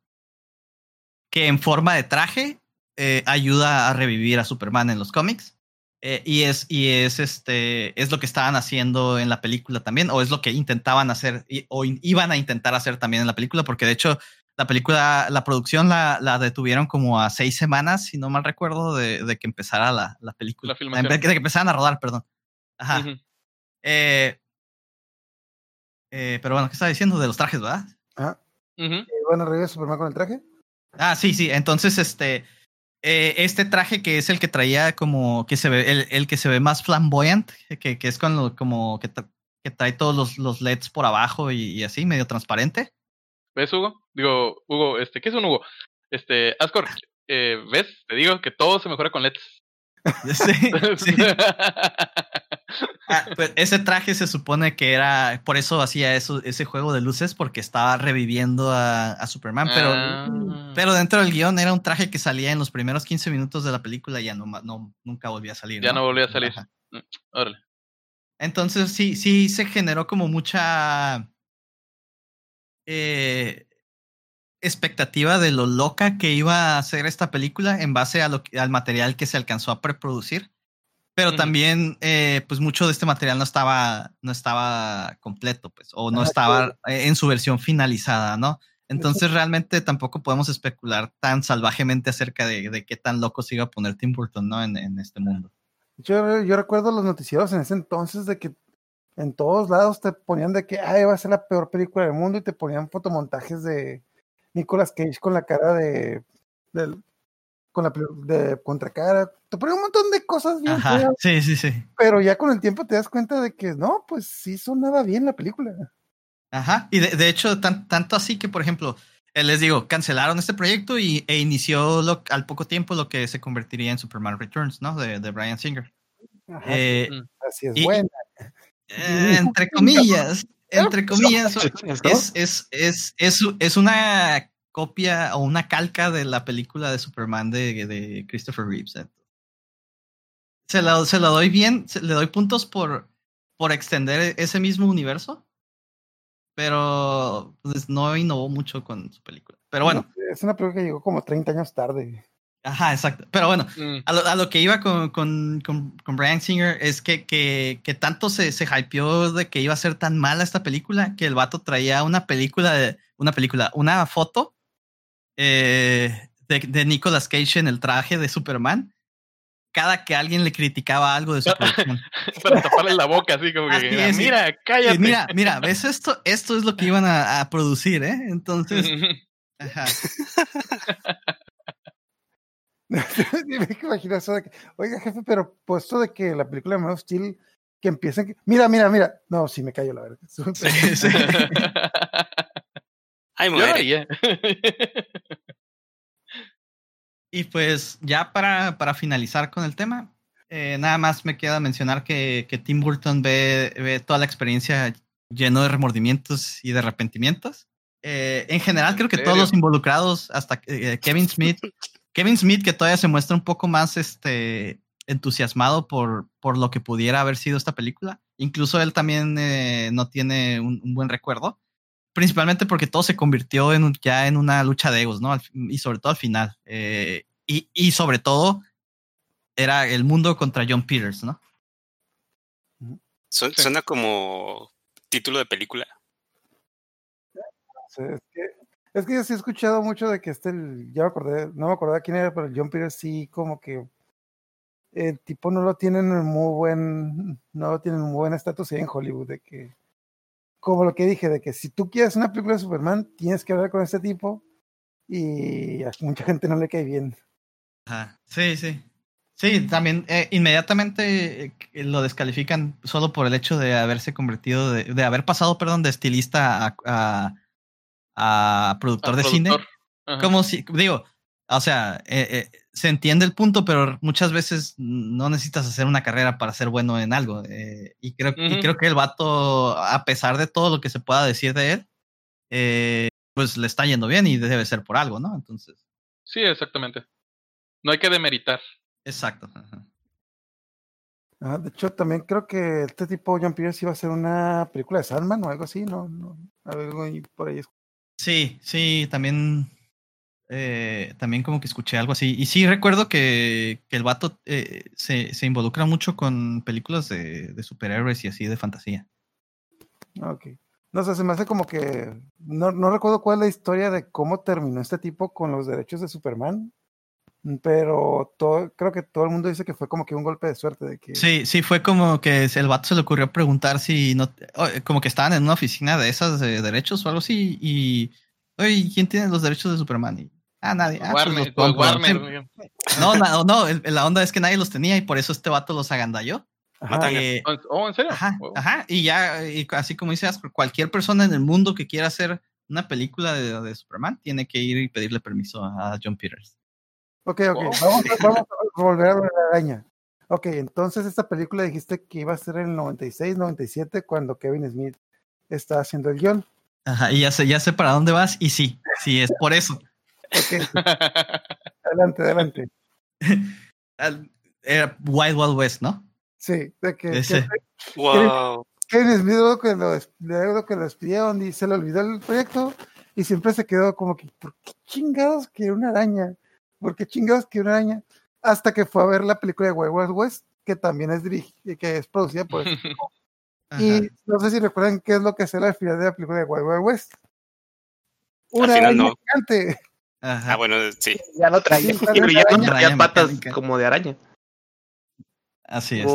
que en forma de traje eh, ayuda a revivir a Superman en los cómics. Eh, y es, y es este, es lo que estaban haciendo en la película también, o es lo que intentaban hacer, y- o in- iban a intentar hacer también en la película, porque de hecho la película, la producción la, la detuvieron como a seis semanas, si no mal recuerdo, de, de que empezara la, la película. La de que empezaran a rodar, perdón. Ajá. Eh, eh, pero bueno, ¿qué estaba diciendo? De los trajes, ¿verdad? Ajá. Ujú. Y bueno, revive Superman con el traje. Ah, sí, sí. Entonces, este, eh, este traje que es el que traía como que se ve, el, el que se ve más flamboyant, que, que es con lo, como que, tra- que trae todos los, los LEDs por abajo y, y así, medio transparente. ¿Ves, Hugo? Digo, Hugo, este, ¿qué es un Hugo? Este, Ascor, eh, ¿ves? Te digo que todo se mejora con LEDs. Sí, sí. Ah, pues ese traje se supone que era, por eso hacía eso, ese juego de luces, porque estaba reviviendo a, a Superman, pero, Ah. pero dentro del guion era un traje que salía en los primeros 15 minutos de la película y ya no, no nunca volvía a salir. Ya no volvía a salir. Ajá. Órale. Entonces sí, sí se generó como mucha eh, expectativa de lo loca que iba a ser esta película en base a lo que- al material que se alcanzó a preproducir. Pero también, eh, pues mucho de este material no estaba, no estaba completo, pues, o no Ah, estaba en su versión finalizada, ¿no? Entonces realmente tampoco podemos especular tan salvajemente acerca de, de qué tan loco se iba a poner Tim Burton, ¿no? En, en este mundo. Yo, yo recuerdo los noticieros en ese entonces de que en todos lados te ponían de que ay, va a ser la peor película del mundo y te ponían fotomontajes de Nicolas Cage con la cara de, con la de contracara. Te ponían un montón de cosas bien Ajá, feas, sí, sí, sí. pero ya con el tiempo te das cuenta de que no, pues sí sonaba bien la película. Ajá. Y de, de hecho, tan- tanto así que, por ejemplo, eh, les digo, cancelaron este proyecto y, e inició lo- al poco tiempo lo que se convertiría en Superman Returns, ¿no? De, de Brian Singer. Ajá, Eh, así es y- buena. eh, entre comillas, entre comillas, ¿Es todo? es, es, es, es, es una copia o una calca de la película de Superman de, de Christopher Reeves. eh. Se la, se la doy bien, se- le doy puntos por, por extender ese mismo universo, pero pues, no innovó mucho con su película. Pero bueno, Es una película que llegó como 30 años tarde. Ajá, exacto. Pero bueno, Mm. a lo, a lo que iba con, con, con, con Brian Singer es que, que, que tanto se, se hypeó de que iba a ser tan mala esta película que el vato traía una película, de, una película, una foto eh, de, de Nicolas Cage en el traje de Superman cada que alguien le criticaba algo de su producción. Para taparle la boca, así como que. Así es, mira, cállate. mira, mira, ¿ves esto? Esto es lo que iban a, a producir, ¿eh? Entonces, ajá. Me imagino eso de que, oiga, jefe, pero puesto de que la película de Man of Steel, que empiecen, que- mira, mira, mira, no, sí me callo la verdad. Sí, sí. Ay, muere. Y pues ya para, para finalizar con el tema, eh, nada más me queda mencionar que, que Tim Burton ve, ve toda la experiencia lleno de remordimientos y de arrepentimientos. Eh, en general creo que ¿En todos los involucrados, hasta eh, Kevin Smith, Kevin Smith que todavía se muestra un poco más este, entusiasmado por, por lo que pudiera haber sido esta película. Incluso él también eh, no tiene un, un buen recuerdo principalmente porque todo se convirtió en un- ya en una lucha de egos, ¿no? Y sobre todo al final. Eh, y, y sobre todo era el mundo contra John Peters, ¿no? Suena como título de película. Sí, es, que, es que yo sí he escuchado mucho de que este, el- ya me acordé, no me acordaba quién era, pero el John Peters sí como que el tipo no lo tienen en muy buen, no lo tienen en muy buen estatus ahí en Hollywood, de que, como lo que dije, de que si tú quieres una película de Superman, tienes que hablar con este tipo y a mucha gente no le cae bien. Ajá. Sí, sí. Sí, también eh, inmediatamente eh, lo descalifican solo por el hecho de haberse convertido, de, de haber pasado, perdón, de estilista a, a productor de cine. Ajá. como si, digo, o sea, eh, eh, se entiende el punto, pero muchas veces no necesitas hacer una carrera para ser bueno en algo. eh, y, creo, y Ujú. creo que el vato, a pesar de todo lo que se pueda decir de él, eh, pues le está yendo bien y debe ser por algo, ¿no? Entonces, Sí, exactamente. No hay que demeritar. exacto. ajá. Ah, de hecho, también creo que este tipo, John Peters, iba a hacer una película de Sandman o algo así, ¿no? no algo ahí por ahí. Sí, sí, también, eh, también como que escuché algo así. Y sí recuerdo que, que el vato eh, se, se involucra mucho con películas de, de superhéroes y así de fantasía. Ok. No sé, se me hace como que. No, no recuerdo cuál es la historia de cómo terminó este tipo con los derechos de Superman. Pero todo, creo que todo el mundo dice que fue como que un golpe de suerte. De que, Sí, sí, fue como que el vato se le ocurrió preguntar si no, o, como que estaban en una oficina de esas de derechos o algo así y, oye, ¿quién tiene los derechos de Superman? Y, ah, nadie. Ah, pues Warner, los. Warner. Sí, No, no, no, la onda es que nadie los tenía y por eso este vato los agandalló. Ajá, Eh, Oh, ¿en serio? Ajá, Wow. ajá, y ya, y así como dices, cualquier persona en el mundo que quiera hacer una película de, de Superman tiene que ir y pedirle permiso a John Peters. Ok, ok. Wow. Vamos, vamos a volver a la araña. Ok, entonces esta película dijiste que iba a ser en el 96, 97, cuando Kevin Smith está haciendo el guion. Ajá, y ya sé, ya sé para dónde vas, y sí, sí, es por eso. Ok, adelante, adelante. Al- Era Wild Wild West, ¿no? Sí, de que, que. Wow. Kevin Smith luego que lo, que lo despidieron y se le olvidó el proyecto y siempre se quedó como que, ¿por qué chingados quiere una araña? ¿Por qué chingados quiere una araña? Hasta que fue a ver la película de Wild Wild West, que también es dirigida, que es producida por este. Y no sé si recuerdan qué es lo que hace al final de la película de Wild Wild West. Una final araña no. gigante. Ajá. Ah, bueno, sí. Ya lo traía. Sí, Pero ya no traía patas mecánica. como de araña. Así es.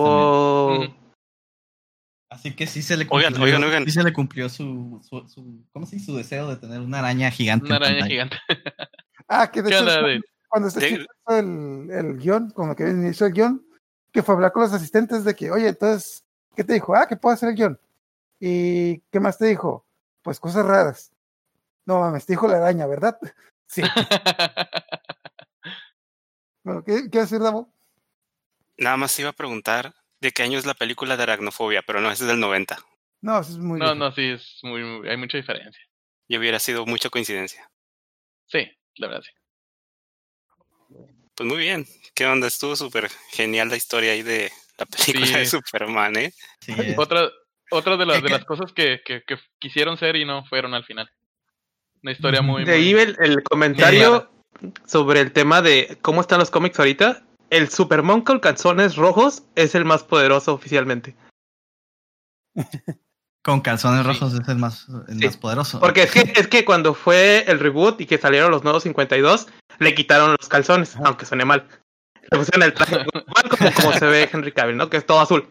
Así que sí se le Oigan, cumplió, oigan, oigan. sí se le cumplió su, su, su- ¿cómo se dice? Su deseo de tener una araña gigante. Una araña pantalla. gigante. Ah, que de ¿Qué hecho onda, cuando- cuando este De- hizo el, el guion, como que hizo el guion, que fue a hablar con los asistentes de que, oye, entonces, ¿qué te dijo? Ah, que puedo hacer el guion. ¿Y qué más te dijo? Pues cosas raras. No mames, te dijo la araña, ¿verdad? Sí. Bueno, ¿qué, qué decir, Davo? Nada más iba a preguntar de qué año es la película de aracnofobia, pero no, esa es del 90. No, eso es muy no, no, sí, es muy, muy- hay mucha diferencia. Y hubiera sido mucha coincidencia. Sí, la verdad sí. Pues muy bien. ¿Qué onda? Estuvo súper genial la historia ahí de la película Sí. de Superman, ¿eh? Sí. Otra, otra de, las ¿Qué- de las cosas que, que, que quisieron ser y no fueron al final. Una historia muy... De ahí muy- el, el comentario sobre el tema de cómo están los cómics ahorita. El Superman con calzones rojos es el más poderoso oficialmente. Con calzones Sí. rojos es el más, el Sí. más poderoso. Porque es que, es que cuando fue el reboot y que salieron los nuevos 52, le quitaron los calzones, aunque suene mal. Le pusieron el traje como, como se ve Henry Cavill, ¿no? Que es todo azul.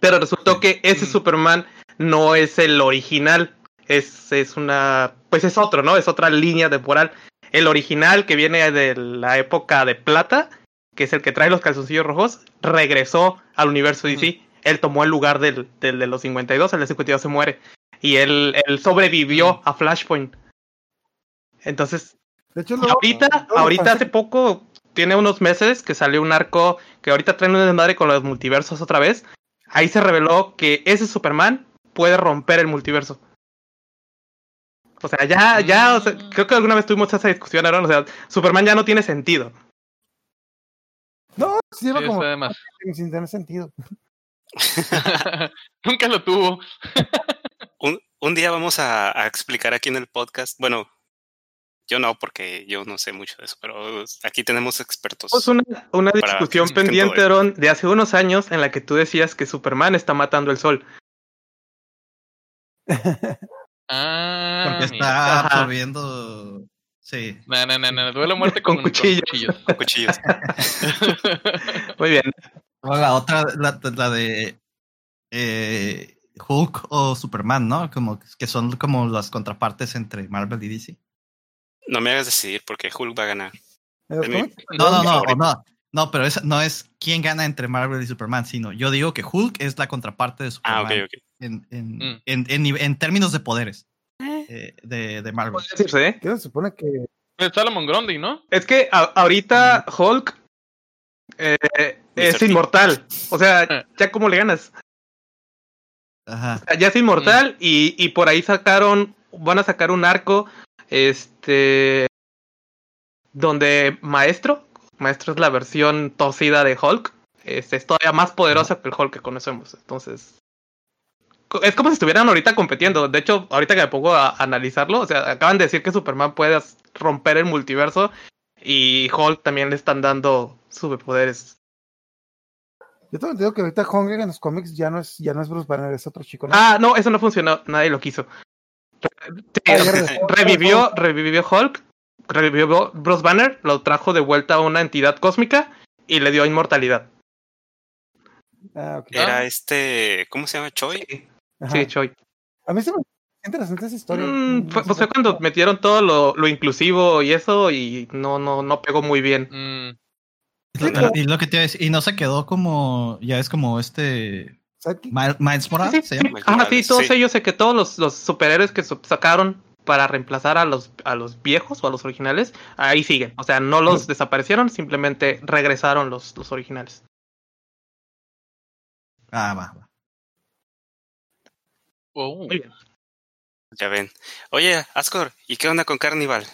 Pero resultó que ese Mm. Superman no es el original. Es, es una. Pues es otro, ¿no? Es otra línea temporal. El original que viene de la época de plata, que es el que trae los calzoncillos rojos, regresó al universo DC. Él tomó el lugar del, del de los 52, el de 52 se muere. Y él, él sobrevivió a Flashpoint. Entonces, De hecho, ahorita, ahorita hace poco, tiene unos meses que salió un arco que ahorita traen un desmadre con los multiversos otra vez. Ahí se reveló que ese Superman puede romper el multiverso. O sea, ya, ya, o sea, Mm. creo que alguna vez tuvimos esa discusión, Aaron. O sea, Superman ya no tiene sentido. No, sí lleva Sí, como sin tener sentido. Nunca lo tuvo. Un, un día vamos a, a explicar aquí en el podcast. Bueno, yo no, porque yo no sé mucho de eso, pero aquí tenemos expertos. Es una, una discusión pendiente, Aaron, de hace unos años en la que tú decías que Superman está matando el sol. Ah, Porque está absorbiendo. Sí. No, no, no, no, duele a muerte con, Con con cuchillos. cuchillos. Con cuchillos. Muy bien. O la otra, la, la de eh, Hulk o Superman, ¿no? Como que son como las contrapartes entre Marvel y DC. No me hagas decidir porque Hulk va a ganar. No, no, no, no. No, pero no es quién gana entre Marvel y Superman, sino yo digo que Hulk es la contraparte de Ah, Superman ok, ok. En, en, Mm. en, en en términos de poderes eh, de, de Marvel. Puede decirse, ¿eh? Que se supone que Es Salomon Grundy, ¿no? Es que a- ahorita Hulk eh, es inmortal. O sea, ya como le ganas. Ajá. O sea, Ya es inmortal y, y por ahí sacaron, van a sacar un arco, este, donde Maestro, Maestro es la versión torcida de Hulk, este, es todavía más poderosa que el Hulk que conocemos. Entonces, es como si estuvieran ahorita compitiendo. De hecho, ahorita que me pongo a analizarlo, o sea, acaban de decir que Superman puede romper el multiverso y Hulk también le están dando superpoderes. yo tengo entendido que ahorita Hunger en los cómics ya no es, ya no es Bruce Banner, es otro chico, ¿no? Ah, no, eso no funcionó, nadie lo quiso. Sí, Ah, revivió, revivió Hulk, revivió Bruce Banner, lo trajo de vuelta a una entidad cósmica y le dio inmortalidad. Ah, ok. Era este, ¿cómo se llama? Choi. Ajá. Sí, Choi. A mí se me interesante esa historia. Mm, No fue, sé pues fue cuando metieron todo lo, lo inclusivo y eso y no, no, no pegó muy bien. Mm, Y lo, y lo que te y no se quedó como, ya es como este. Miles, Morales, Sí, ¿se sí, llama? ajá, sí, todos Sí. ellos sé que todos los, los superhéroes que sacaron para reemplazar a los, a los viejos o a los originales, ahí siguen. O sea, no los desaparecieron, simplemente regresaron los, los originales. Ah, va, va. oh. Muy bien. Ya ven. Oye, Ascor, ¿y qué onda con Carnival?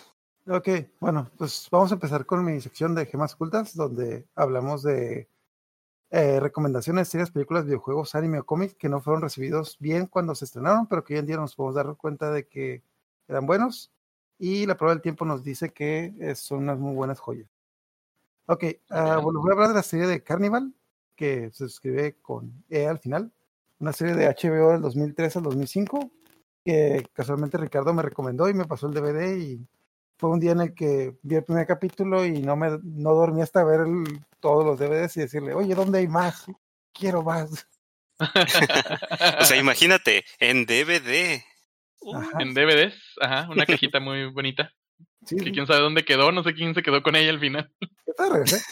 Ok, bueno, pues vamos a empezar con mi sección de gemas ocultas, donde hablamos de eh, recomendaciones, series, películas, videojuegos, anime o cómics que no fueron recibidos bien cuando se estrenaron, pero que hoy en día nos podemos dar cuenta de que eran buenos. Y la prueba del tiempo nos dice que eh, son unas muy buenas joyas. Ok, ah, bueno, voy a hablar de la serie de Carnival, que se escribe con E al final. Una serie de HBO del 2003 al 2005, que casualmente Ricardo me recomendó y me pasó el DVD y fue un día en el que vi el primer capítulo y no me no dormí hasta ver el- todos los DVDs y decirle, oye, ¿dónde hay más? Quiero más. O sea, imagínate, en DVD. Uh, en DVDs, ajá, una cajita muy bonita. Sí, Que quién sabe dónde quedó, no sé quién se quedó con ella al final. yo te regresé.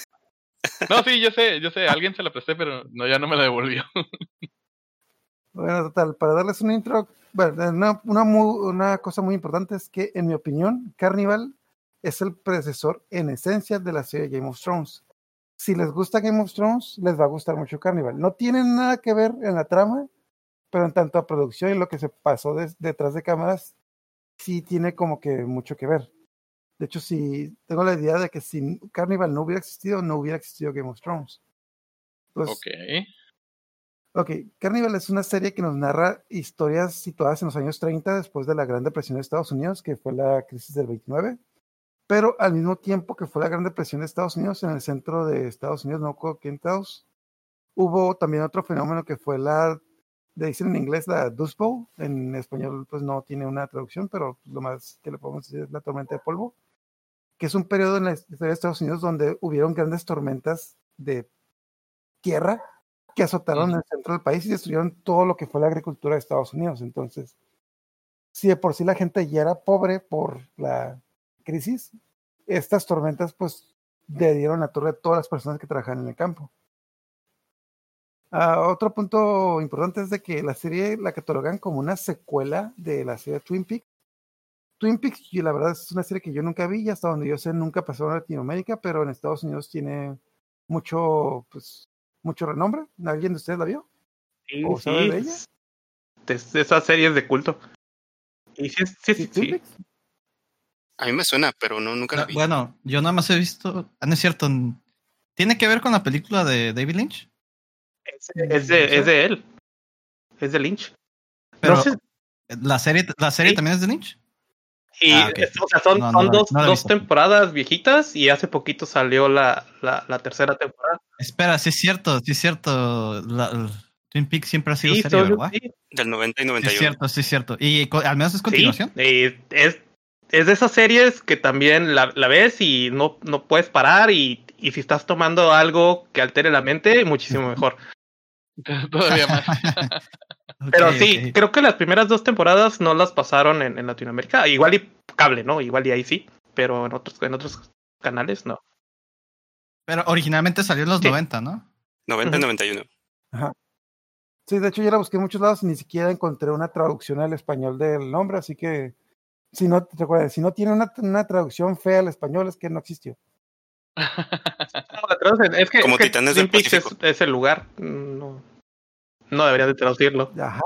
No, sí, yo sé, yo sé, alguien se la presté, pero no, ya no me la devolvió. Bueno, total, para darles un intro, bueno, una, una, cosa muy importante es que, en mi opinión, Carnival es el predecesor en esencia de la serie Game of Thrones. Si les gusta Game of Thrones, les va a gustar mucho Carnival. No tienen nada que ver en la trama, pero en tanto a producción y lo que se pasó detrás de cámaras, sí tiene como que mucho que ver. De hecho, sí, tengo la idea de que si Carnival no hubiera existido, no hubiera existido Game of Thrones. Pues, Ok. Ok, Carnival es una serie que nos narra historias situadas en los años 30 después de la Gran Depresión de Estados Unidos, que fue la crisis del 29, pero al mismo tiempo que fue la Gran Depresión de Estados Unidos, en el centro de Estados Unidos, no estados, hubo también otro fenómeno que fue la, le dicen en inglés la Dust Bowl, en español pues no tiene una traducción, pero lo más que le podemos decir es la tormenta de polvo, que es un periodo en la historia de Estados Unidos donde hubieron grandes tormentas de tierra que azotaron el centro del país y destruyeron todo lo que fue la agricultura de Estados Unidos. Entonces, si de por sí la gente ya era pobre por la crisis, estas tormentas pues le dieron la torre a todas las personas que trabajan en el campo. Ah, otro punto importante es de que la serie la catalogan como una secuela de la serie Twin Peaks. Twin Peaks, y la verdad es una serie que yo nunca vi y hasta donde yo sé nunca pasó en Latinoamérica, pero en Estados Unidos tiene mucho, pues, mucho renombre. ¿Alguien de ustedes la vio? Sí, ¿O sabe de ella? es de esas series de culto. Y sí, sí, sí, sí. A mí me suena, pero no, nunca la vi. Bueno, yo nada más he visto. Ah, no es cierto. ¿Tiene que ver con la película de David Lynch? Es, es de, es de él. Es de Lynch. Pero No sé- la serie, la serie Sí. también es de Lynch. Y Ah, o sea, son, No, son dos, no dos temporadas viejitas y hace poquito salió la, la, la tercera temporada. Espera, sí es cierto, sí es cierto. La, Twin Peaks siempre ha sido Sí, ¿verdad? sí, Del 90 y Sí 91. es cierto, sí es cierto. Y al menos es sí, continuación. y es, es de esas series que también la, la ves y no, no puedes parar y, y si estás tomando algo que altere la mente, muchísimo mejor. Todavía más. Pero sí, creo que las primeras dos temporadas no las pasaron en, en Latinoamérica. Igual y cable, ¿no? Igual y ahí sí, pero en otros, en otros canales no. Pero originalmente salió en los Sí. 90, ¿no? 90 y Ujú. 91. Sí, de hecho yo la busqué en muchos lados y ni siquiera encontré una traducción al español del nombre, así que si no, recuerda, si no tiene una, una traducción fea al español es que no existió. No, la traducen, es que, Como es que Titanes del Peaks es, es el lugar. No, no deberían de traducirlo. Ajá.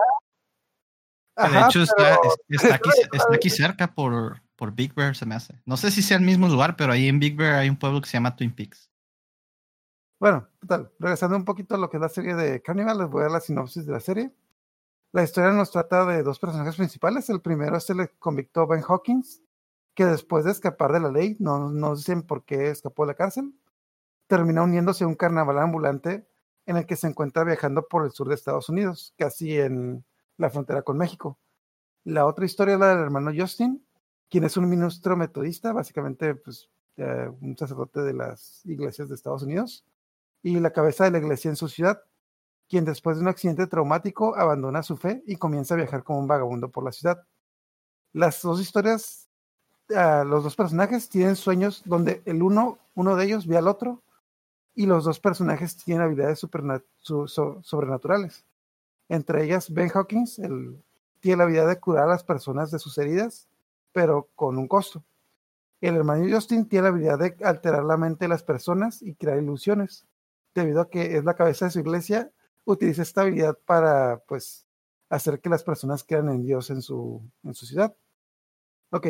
De hecho está, pero- es- está aquí, está aquí cerca por, por Big Bear, se me hace. No sé si sea el mismo lugar, pero ahí en Big Bear hay un pueblo que se llama Twin Peaks. Bueno, total, regresando un poquito a lo que es la serie de Carnival, les voy a dar la sinopsis de la serie. La historia nos trata de dos personajes principales. El primero es el convicto Ben Hawkins, que después de escapar de la ley, no nos dicen por qué escapó de la cárcel, termina uniéndose a un carnaval ambulante en el que se encuentra viajando por el sur de Estados Unidos, casi en la frontera con México. La otra historia es la del hermano Justin, quien es un ministro metodista, básicamente pues, eh, un sacerdote de las iglesias de Estados Unidos y la cabeza de la iglesia en su ciudad, quien después de un accidente traumático abandona su fe y comienza a viajar como un vagabundo por la ciudad. Las dos historias, ah, los dos personajes tienen sueños donde el uno, uno de ellos ve al otro y los dos personajes tienen habilidades sobrenaturales. Entre ellas, Ben Hawkins el- tiene la habilidad de curar a las personas de sus heridas, pero con un costo. El hermano Justin tiene la habilidad de alterar la mente de las personas y crear ilusiones debido a que es la cabeza de su iglesia, utiliza esta habilidad para, pues, hacer que las personas crean en Dios en su, en su ciudad. Ok.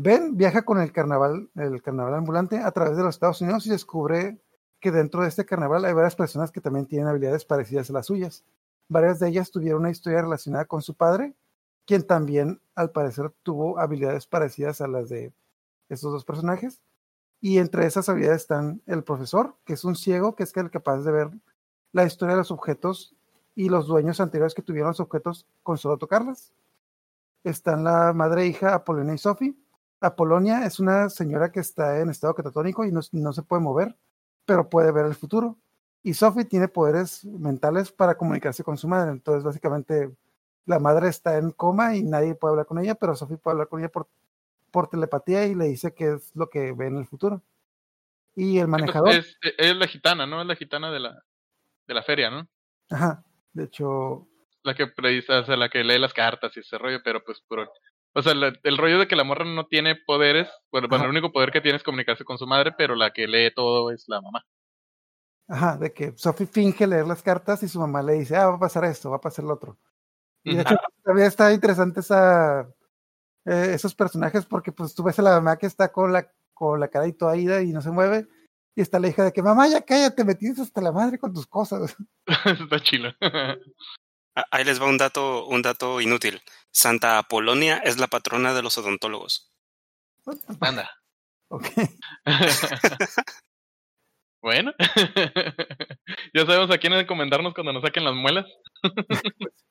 Ben viaja con el carnaval, el carnaval ambulante a través de los Estados Unidos y descubre que dentro de este carnaval hay varias personas que también tienen habilidades parecidas a las suyas. Varias de ellas tuvieron una historia relacionada con su padre, quien también, al parecer, tuvo habilidades parecidas a las de estos dos personajes. Y entre esas habilidades están el profesor, que es un ciego, que es el capaz de ver la historia de los objetos y los dueños anteriores que tuvieron los objetos con solo tocarlas. Están la madre e hija Apolonia y Sophie. Apolonia es una señora que está en estado catatónico y no, no se puede mover, pero puede ver el futuro. Y Sophie tiene poderes mentales para comunicarse con su madre. Entonces, básicamente, la madre está en coma y nadie puede hablar con ella, pero Sophie puede hablar con ella por por telepatía y le dice qué es lo que ve en el futuro. Y el manejador, Es, es la gitana, ¿no? Es la gitana de la, de la feria, ¿no? ajá, de hecho, la que predice, o sea, la que lee las cartas y ese rollo, pero pues puro. O sea, la- el rollo de que la morra no tiene poderes, bueno, bueno, Ajá. el único poder que tiene es comunicarse con su madre, pero la que lee todo es la mamá. Ajá, de que Sophie finge leer las cartas y su mamá le dice, ah, va a pasar esto, va a pasar lo otro. Y de hecho, todavía está interesante esa, eh, esos personajes porque pues tú ves a la mamá que está con la, con la cara y toda ida y no se mueve. Y está la hija de que, mamá, ya cállate, me tienes hasta la madre con tus cosas. Está chilo. Ah, Ahí les va un dato, un dato inútil. Santa Apolonia es la patrona de los odontólogos. Anda. Ok. bueno. ya sabemos a quién encomendarnos cuando nos saquen las muelas.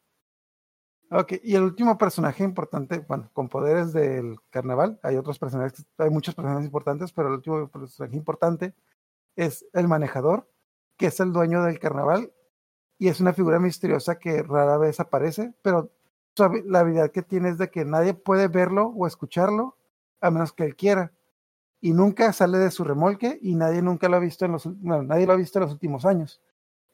Ok, y el último personaje importante, bueno, con poderes del carnaval, hay otros personajes, hay muchos personajes importantes, pero el último personaje importante es el manejador, que es el dueño del carnaval, y es una figura misteriosa que rara vez aparece, pero la habilidad que tiene es de que nadie puede verlo o escucharlo a menos que él quiera. Y nunca sale de su remolque y nadie nunca lo ha visto en los, bueno, nadie lo ha visto en los últimos años.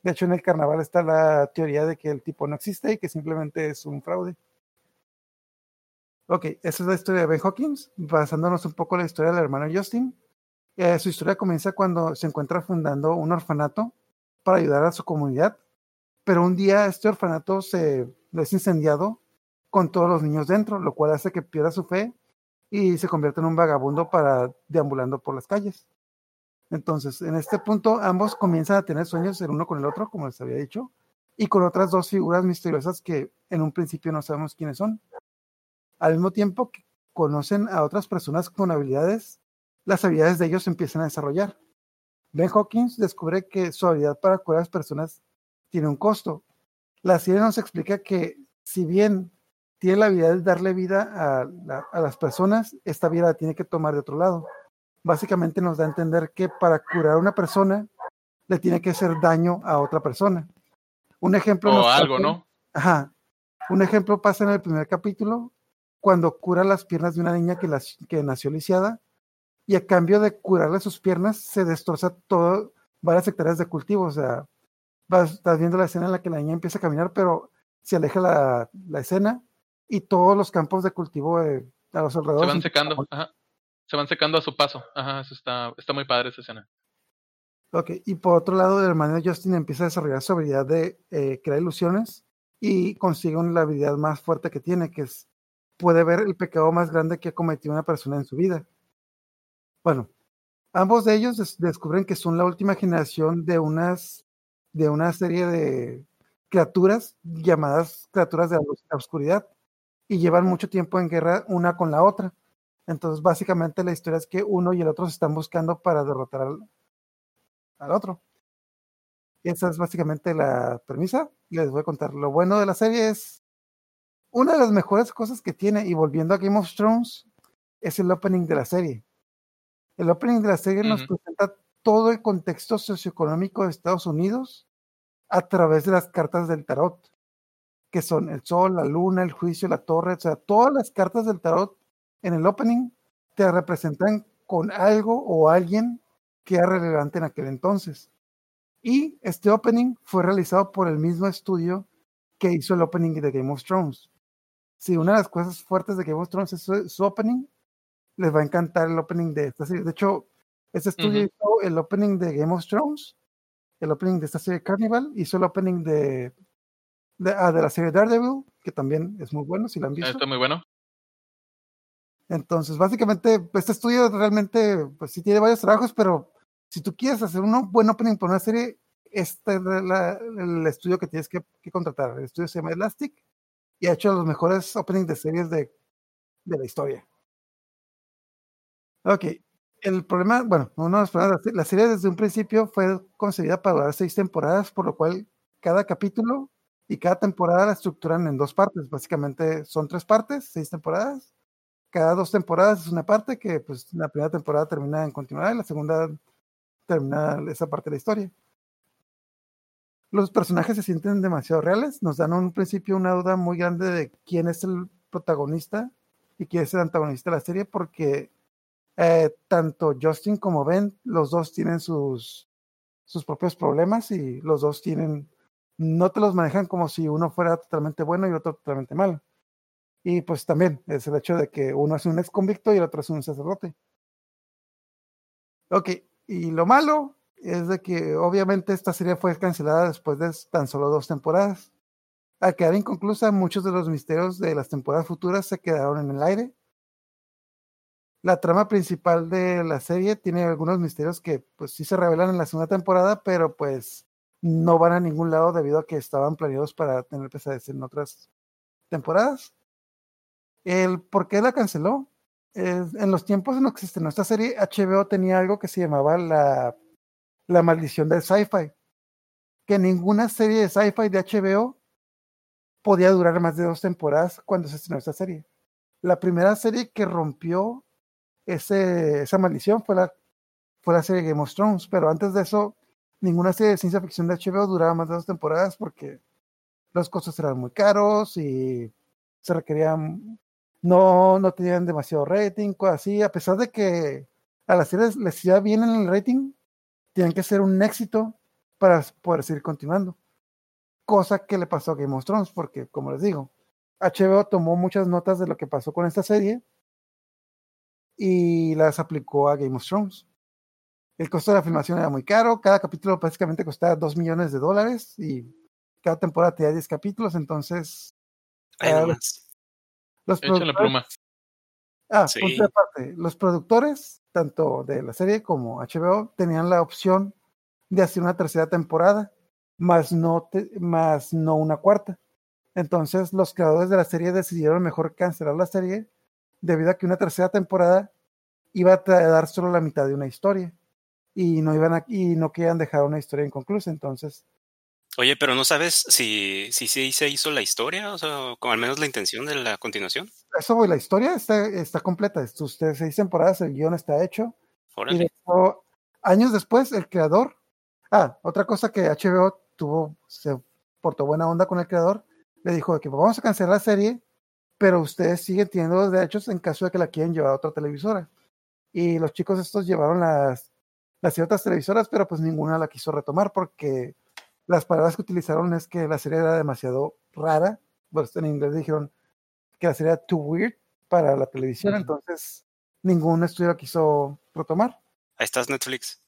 De hecho, en el carnaval está la teoría de que el tipo no existe y que simplemente es un fraude. Ok, esa es la historia de Ben Hawkins, basándonos un poco en la historia del hermano Justin. Eh, su historia comienza cuando se encuentra fundando un orfanato para ayudar a su comunidad, pero un día este orfanato se es incendiado con todos los niños dentro, lo cual hace que pierda su fe y se convierte en un vagabundo para deambulando por las calles. Entonces, en este punto, ambos comienzan a tener sueños el uno con el otro, como les había dicho, y con otras dos figuras misteriosas que en un principio no sabemos quiénes son. Al mismo tiempo que conocen a otras personas con habilidades, las habilidades de ellos se empiezan a desarrollar. Ben Hawkins descubre que su habilidad para curar a las personas tiene un costo. La serie nos explica que si bien tiene la habilidad de darle vida a, la- a las personas, esta vida la tiene que tomar de otro lado básicamente nos da a entender que para curar a una persona le tiene que hacer daño a otra persona. Un ejemplo O algo, ¿no? Ajá. Un ejemplo pasa en el primer capítulo cuando cura las piernas de una niña que, las- que nació lisiada y a cambio de curarle sus piernas se destroza todo varias hectáreas de cultivo. O sea, vas, estás viendo la escena en la que la niña empieza a caminar, pero se aleja la, la escena y todos los campos de cultivo a los Se alrededores van empiezan a secando. Ajá. Se van secando a su paso. Ajá, eso está, está muy padre esa escena. Ok, y por otro lado, el hermano Justin empieza a desarrollar su habilidad de eh, crear ilusiones y consigue una- la habilidad más fuerte que tiene, que es puede ver el pecado más grande que ha cometido una persona en su vida. Bueno, ambos de ellos des- descubren que son la última generación de unas de una serie de criaturas llamadas criaturas de la luz- la oscuridad y llevan mucho tiempo en guerra una con la otra. Entonces, básicamente la historia es que uno y el otro se están buscando para derrotar al, al otro. Esa es básicamente la premisa. Les voy a contar. Lo bueno de la serie es una de las mejores cosas que tiene, y volviendo a Game of Thrones, es el opening de la serie. El opening de la serie nos presenta todo el contexto socioeconómico de Estados Unidos a través de las cartas del tarot, que son el sol, la luna, el juicio, la torre, o sea, todas las cartas del tarot en el opening te representan con algo o alguien que era relevante en aquel entonces. Y este opening fue realizado por el mismo estudio que hizo el opening de Game of Thrones. Si una de las cosas fuertes de Game of Thrones es su, su opening, les va a encantar el opening de esta serie. De hecho, este estudio hizo el opening de Game of Thrones, el opening de esta serie Carnival, hizo el opening de, de, ah, de la serie Daredevil, que también es muy bueno, si la han Ah, visto. Está muy bueno. Entonces, básicamente, este estudio realmente, pues sí tiene varios trabajos, pero si tú quieres hacer un buen opening por una serie, este es la- el estudio que tienes que, que contratar. El estudio se llama Elastic y ha hecho los mejores openings de series de, de la historia. Ok, el problema, bueno, uno de los problemas, la serie desde un principio fue concebida para durar seis temporadas, por lo cual cada capítulo y cada temporada la estructuran en dos partes. Básicamente son tres partes, seis temporadas cada dos temporadas es una parte que pues la primera temporada termina en continuidad y la segunda termina esa parte de la historia. Los personajes se sienten demasiado reales, nos dan un principio una duda muy grande de quién es el protagonista y quién es el antagonista de la serie porque eh, tanto Justin como Ben, los dos tienen sus, sus propios problemas y los dos tienen no te los manejan como si uno fuera totalmente bueno y otro totalmente malo. Y pues también es el hecho de que uno es un ex convicto y el otro es un sacerdote. Ok, y lo malo es de que obviamente esta serie fue cancelada después de tan solo dos temporadas. Al quedar inconclusa, muchos de los misterios de las temporadas futuras se quedaron en el aire. La trama principal de la serie tiene algunos misterios que pues sí se revelan en la segunda temporada, pero pues no van a ningún lado debido a que estaban planeados para tener pesadez en otras temporadas. El por qué la canceló. en los tiempos en los que estrenó esta serie, HBO tenía algo que se llamaba la la maldición del sci-fi. Que ninguna serie de sci-fi de HBO podía durar más de dos temporadas cuando se estrenó esta serie. La primera serie que rompió ese, esa maldición fue la, fue la serie Game of Thrones, pero antes de eso, ninguna serie de ciencia ficción de HBO duraba más de dos temporadas porque los costos eran muy caros y se requerían, no, no tenían demasiado rating, cosas así, a pesar de que a las series les iba bien en el rating, tienen que ser un éxito para poder seguir continuando. Cosa que le pasó a Game of Thrones, porque, como les digo, HBO tomó muchas notas de lo que pasó con esta serie y las aplicó a Game of Thrones. El costo de la filmación era muy caro, cada capítulo básicamente costaba 2 millones de dólares y cada temporada tenía 10 capítulos, entonces... Uh, los productores, Ah, sí. punto aparte. Los productores, tanto de la serie como HBO, tenían la opción de hacer una tercera temporada, más no, te, más no una cuarta. Entonces, los creadores de la serie decidieron mejor cancelar la serie debido a que una tercera temporada iba a dar solo la mitad de una historia y no iban a, y no querían dejar una historia inconclusa. Entonces, Oye, pero no sabes si, si, si se hizo la historia, o sea, con al menos la intención de la continuación. Eso, güey, la historia está, está completa. Ustedes seis temporadas, el guion está hecho. Órale. Y años después, el creador. Ah, otra cosa que HBO tuvo, se portó buena onda con el creador, le dijo que vamos a cancelar la serie, pero ustedes siguen teniendo los derechos en caso de que la quieran llevar a otra televisora. Y los chicos estos llevaron las, las otras televisoras, pero pues ninguna la quiso retomar porque las palabras que utilizaron es que la serie era demasiado rara. Bueno, en inglés dijeron que la serie era too weird para la televisión, entonces ningún estudio quiso retomar. Ahí estás, Netflix.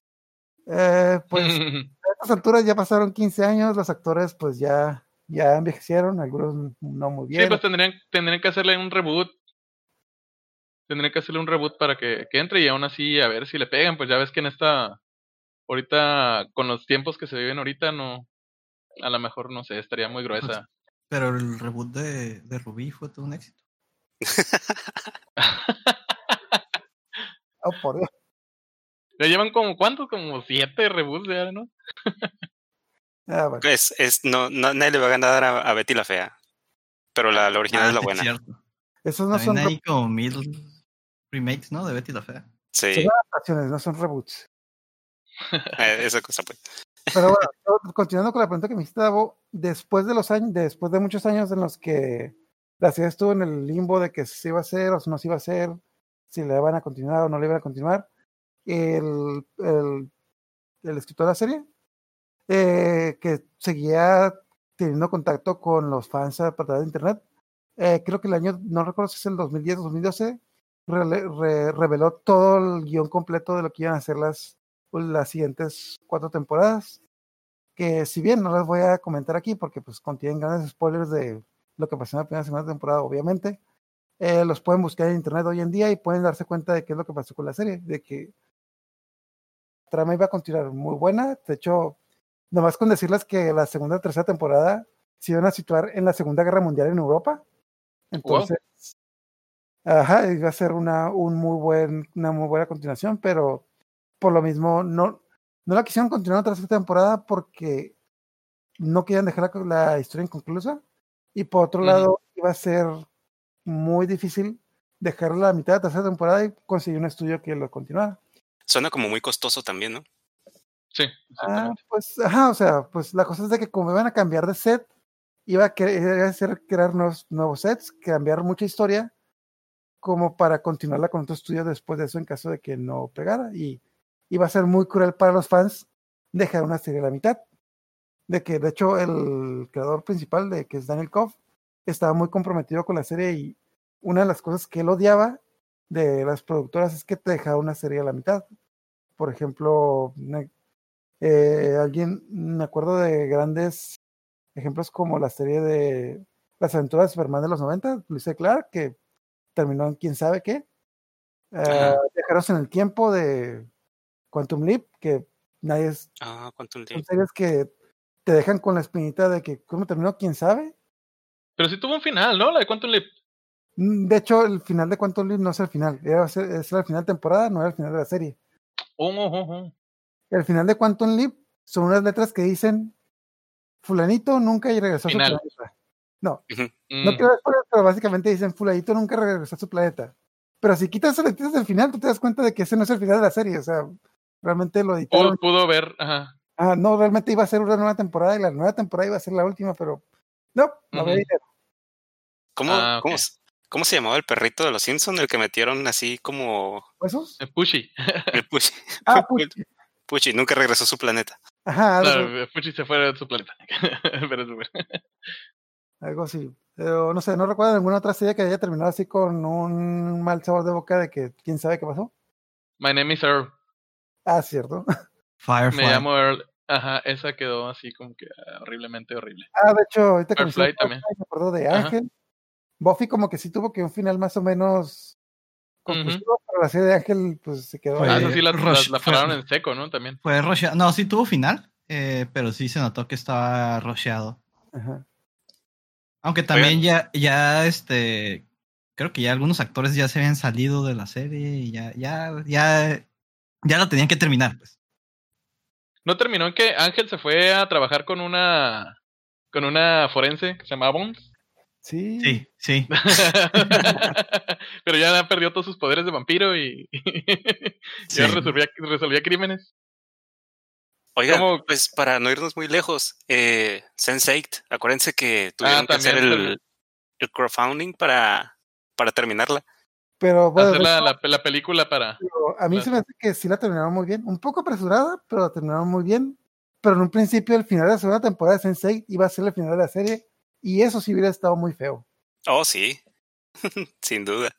Eh, pues a estas alturas ya pasaron 15 años, los actores pues ya, ya envejecieron, algunos no muy bien. Sí, pues tendrían, tendrían que hacerle un reboot. Tendrían que hacerle un reboot para que, que entre y aún así a ver si le pegan, pues ya ves que en esta ahorita con los tiempos que se viven ahorita no a lo mejor no sé estaría muy gruesa pero el reboot de, de Rubí fue todo un éxito oh, por Dios. le llevan como cuántos como siete reboots ya no ah, bueno. es, es, no, no, nadie le va a ganar a, a Betty la fea pero la, la original Ah, es la sí, buena cierto. Esos no También son, hay como mil remakes no de Betty la fea. Sí. Son adaptaciones, no son reboots. eh, esa cosa pues. Pero bueno, continuando con la pregunta que me hiciste, Davo, después de los años, después de muchos años en los que la serie estuvo en el limbo de que se iba a hacer o no se iba a hacer, si le van a continuar o no le iban a continuar, el, el, el escritor de la serie, eh, que seguía teniendo contacto con los fans a través de internet, eh, creo que el año, no recuerdo si es el 2010 o 2012, re, re, reveló todo el guion completo de lo que iban a hacer las, las siguientes cuatro temporadas. Que si bien no las voy a comentar aquí porque pues contienen grandes spoilers de lo que pasó en la primera segunda temporada, obviamente, eh, los pueden buscar en internet hoy en día y pueden darse cuenta de qué es lo que pasó con la serie, de que la trama iba a continuar muy buena. De hecho, nomás con decirles que la segunda y tercera temporada se iban a situar en la Segunda Guerra Mundial en Europa. Entonces, wow. Ajá, iba a ser una, un muy buen, una muy buena continuación, pero por lo mismo no, no la quisieron continuar otra tercera temporada porque no querían dejar la, la historia inconclusa. Y por otro uh -huh. lado, iba a ser muy difícil dejar la mitad de la tercera temporada y conseguir un estudio que lo continuara. Suena como muy costoso también, ¿no? Sí. Ah, pues, ajá, o sea, pues la cosa es de que como iban a cambiar de set, iba a querer hacer crear nuevos, nuevos sets, cambiar mucha historia, como para continuarla con otro estudio después de eso en caso de que no pegara. Y iba a ser muy cruel para los fans dejar una serie a la mitad. de que de hecho el creador principal de que es Daniel Koff estaba muy comprometido con la serie y una de las cosas que él odiaba de las productoras es que te dejaba una serie a la mitad. Por ejemplo, eh, alguien, me acuerdo de grandes ejemplos como la serie de Las aventuras de Superman de los 90, Luis. Clark, que terminó en quién sabe qué. Eh. Viajeros en el tiempo de Quantum Leap, que nadie es, Ah, Quantum son Leap. series que te dejan con la espinita de que cómo terminó, quién sabe. Pero sí tuvo un final, ¿no? La de Quantum Leap. Mm, De hecho, el final de Quantum Leap no es el final, era, es el final de temporada, no era el final de la serie. Oh, oh, oh, oh. El final de Quantum Leap son unas letras que dicen Fulanito nunca regresó a su Final. planeta. No, Mm. no quiero ver spoilers, pero básicamente dicen Fulanito nunca regresó a su planeta. Pero si quitas letras del final, tú te das cuenta de que ese no es el final de la serie. O sea, realmente lo editaron. Pudo, pudo ver, ajá. Ah, no, realmente iba a ser una nueva temporada y la nueva temporada iba a ser la última, pero no, no había dinero. ¿Cómo, Ah, cómo, cómo se llamaba el perrito de los Simpsons? El que metieron así como ¿Huesos? Eh, Pushy. el Puchi. Ah, puch. Puchi nunca regresó a su planeta. Ajá, Claro, Pushy se fue de su planeta. Pero. Algo así. Pero no sé, no recuerdo ninguna otra serie que haya terminado así con un mal sabor de boca de que quién sabe qué pasó. My name is Earl. Ah, cierto. Firefly. Me llamo Earl. Ajá, esa quedó así como que ah, horriblemente horrible. Ah, de hecho, ahorita que Firefly mencionas también. Me acuerdo de Ajá. Ángel. Buffy como que sí tuvo que un final más o menos conclusivo, pero la serie de Ángel pues se quedó Ah, esa sí la, Rush- pararon en seco, ¿no? También. Fue rusheado. No, sí tuvo final, eh, pero sí se notó que estaba rusheado. Ajá. Aunque también ya, ya, este, creo que ya algunos actores ya se habían salido de la serie y ya, ya, ya, ya la tenían que terminar, pues. ¿No terminó en que Ángel se fue a trabajar con una con una forense que se llamaba Bones? Sí. Sí, sí. Pero ya perdió todos sus poderes de vampiro y ya Sí. resolvía, resolvía crímenes. Oiga, ¿Cómo? pues para no irnos muy lejos, eh, Sense8, acuérdense que tuvieron que hacer el, el crowdfunding para, para terminarla. Pero bueno, Hacer la, la, la película para... a mí claro. se me hace que sí la terminaron muy bien. Un poco apresurada, pero la terminaron muy bien. Pero en un principio, el final de la segunda temporada de Sensei iba a ser el final de la serie. Y eso sí hubiera estado muy feo. Oh, sí, sin duda.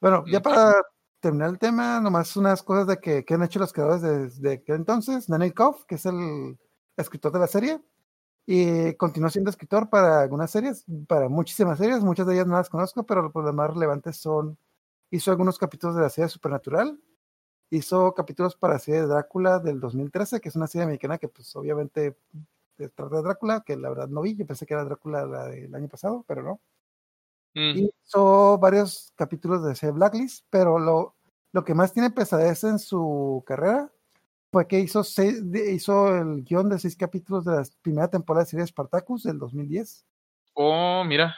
Bueno, ya Mm. para terminar el tema, nomás unas cosas de que, que han hecho los creadores desde aquel entonces. Daniel Koff, que es el escritor de la serie, y continuó siendo escritor para algunas series, para muchísimas series, muchas de ellas no las conozco, pero los más relevantes son, hizo algunos capítulos de la serie Supernatural, hizo capítulos para la serie de Drácula del 2013, que es una serie mexicana que pues obviamente se trata de Drácula, que la verdad no vi, yo pensé que era Drácula la del año pasado, pero no. Mm, Hizo varios capítulos de serie Blacklist, pero lo, lo que más tiene pesadez en su carrera fue que hizo, seis, de- hizo el guion de seis capítulos de la primera temporada de serie Spartacus del 2010. Oh, mira.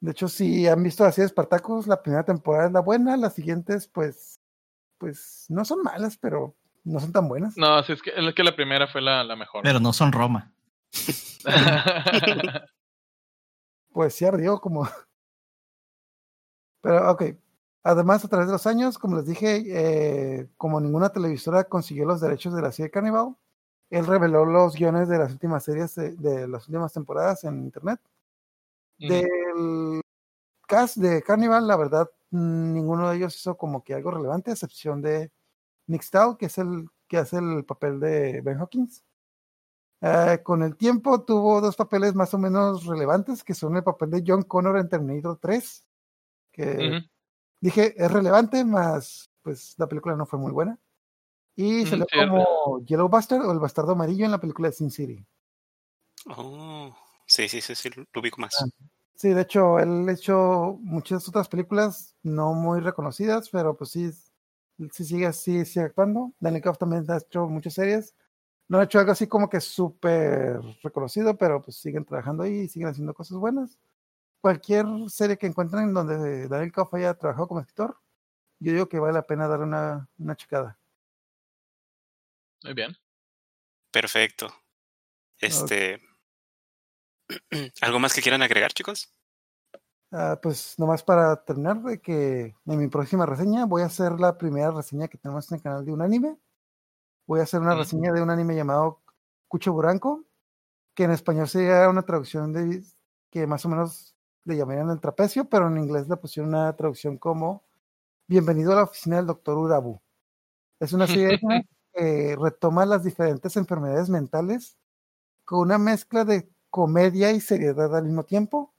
De hecho, si han visto la serie Spartacus, la primera temporada es la buena, las siguientes, pues, pues no son malas, pero no son tan buenas. No, sí, es que, es que la primera fue la, la mejor. Pero no son Roma. Pues sí ardió como. Pero ok. Además, a través de los años, como les dije, eh, como ninguna televisora consiguió los derechos de la serie Carnival, él reveló los guiones de las últimas series de, de las últimas temporadas en internet. Mm, Del cast de Carnival, la verdad, ninguno de ellos hizo como que algo relevante, a excepción de Nick Stahl, que es el que hace el papel de Ben Hawkins. Eh, con el tiempo tuvo dos papeles más o menos relevantes, que son el papel de John Connor en Terminator 3, que dije es relevante, más pues la película no fue muy buena. Y Mm, salió cierto. como Yellow Bastard o el bastardo amarillo en la película de Sin City. Oh, sí, sí, sí, sí, lo ubico más. Ah. Sí, de hecho, él ha hecho muchas otras películas no muy reconocidas, pero pues sí, sí sigue así, sigue actuando. Daniel Kauf también ha hecho muchas series. No ha hecho algo así como que súper reconocido, pero pues siguen trabajando ahí y siguen haciendo cosas buenas. Cualquier serie que encuentren en donde Daniel Kauf haya trabajado como escritor, yo digo que vale la pena dar una, una checada. Muy bien. Perfecto. Este. ¿Algo más que quieran agregar, chicos? Ah, pues nomás para terminar, de que en mi próxima reseña voy a hacer la primera reseña que tenemos en el canal de un anime. Voy a hacer una reseña de un anime llamado Cucho Buranco, que en español sería una traducción de que más o menos le llamarían el trapecio, pero en inglés le pusieron una traducción como Bienvenido a la oficina del doctor Urabu. Es una serie que retoma las diferentes enfermedades mentales con una mezcla de comedia y seriedad al mismo tiempo.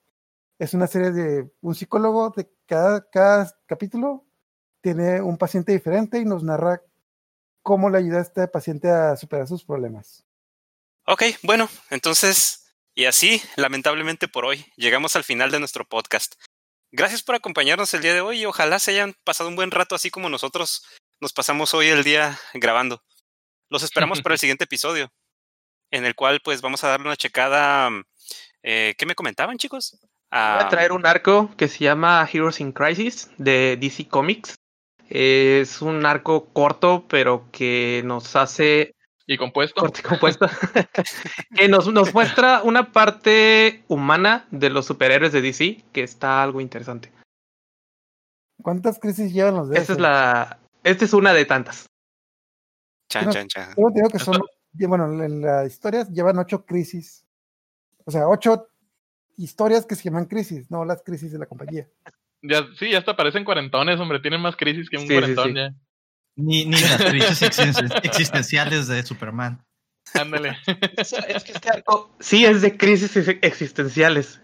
Es una serie de un psicólogo de cada, cada capítulo tiene un paciente diferente y nos narra cómo le ayuda a este paciente a superar sus problemas. Ok, bueno, entonces, y así, lamentablemente por hoy, llegamos al final de nuestro podcast. Gracias por acompañarnos el día de hoy y ojalá se hayan pasado un buen rato así como nosotros nos pasamos hoy el día grabando. Los esperamos para el siguiente episodio, en el cual pues vamos a darle una checada. Eh, ¿Qué me comentaban, chicos? Voy a Ah, traer un arco que se llama Heroes in Crisis de DC Comics. Es un arco corto, pero que nos hace Y compuesto. corto y compuesto, que nos, nos muestra una parte humana de los superhéroes de DC que está algo interesante. ¿Cuántas crisis llevan los de Esta es la, esta es una de tantas. chan, chan, chan. Que son, bueno, en la historia llevan ocho crisis. O sea, ocho historias que se llaman crisis, no las crisis de la compañía. Ya, sí, ya hasta parecen cuarentones, hombre. Tienen más crisis que un Sí, cuarentón sí. ya. Ni, ni las crisis existen- existenciales de Superman. Ándale. Es que este arco sí es de crisis ex- existenciales.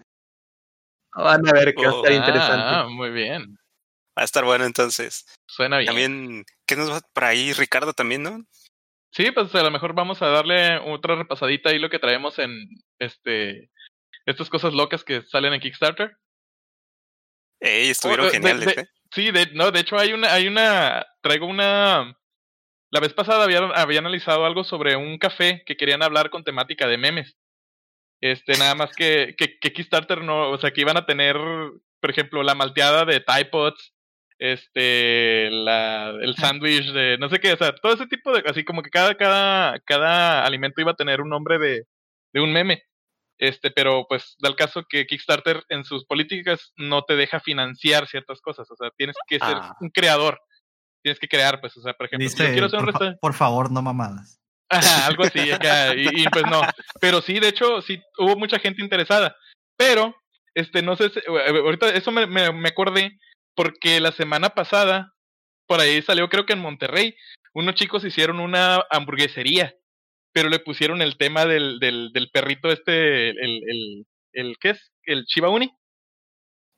Van a ver que va a estar Oh, interesante. Ah, muy bien. Va a estar bueno entonces. Suena bien. También, ¿qué nos va por ahí, Ricardo, también, no? Sí, pues a lo mejor vamos a darle otra repasadita ahí lo que traemos en este estas cosas locas que salen en Kickstarter. Ey, estuvieron Oh, de- geniales, de- ¿eh? Sí, de, no, de hecho hay una, hay una, traigo una, la vez pasada había, había analizado algo sobre un café que querían hablar con temática de memes. Este, nada más que, que, que Kickstarter no, o sea, que iban a tener, por ejemplo, la malteada de Tide Pods, este, la, el sándwich de, no sé qué, o sea, todo ese tipo de, así como que cada, cada, cada alimento iba a tener un nombre de, de un meme. Este, pero pues da el caso que Kickstarter en sus políticas no te deja financiar ciertas cosas. O sea, tienes que ser Ah. un creador. Tienes que crear, pues, o sea, por ejemplo, si yo quiero hacer un por, fa- por favor, no mamadas. Ajá, algo así, acá, y, y, pues no. Pero sí, de hecho, sí hubo mucha gente interesada. Pero, este, no sé, si- eh, ahorita eso me, me, me acordé porque la semana pasada, por ahí salió, creo que en Monterrey, unos chicos hicieron una hamburguesería, pero le pusieron el tema del, del, del perrito este, el, el, el, el- ¿qué es? El Shiba Uni.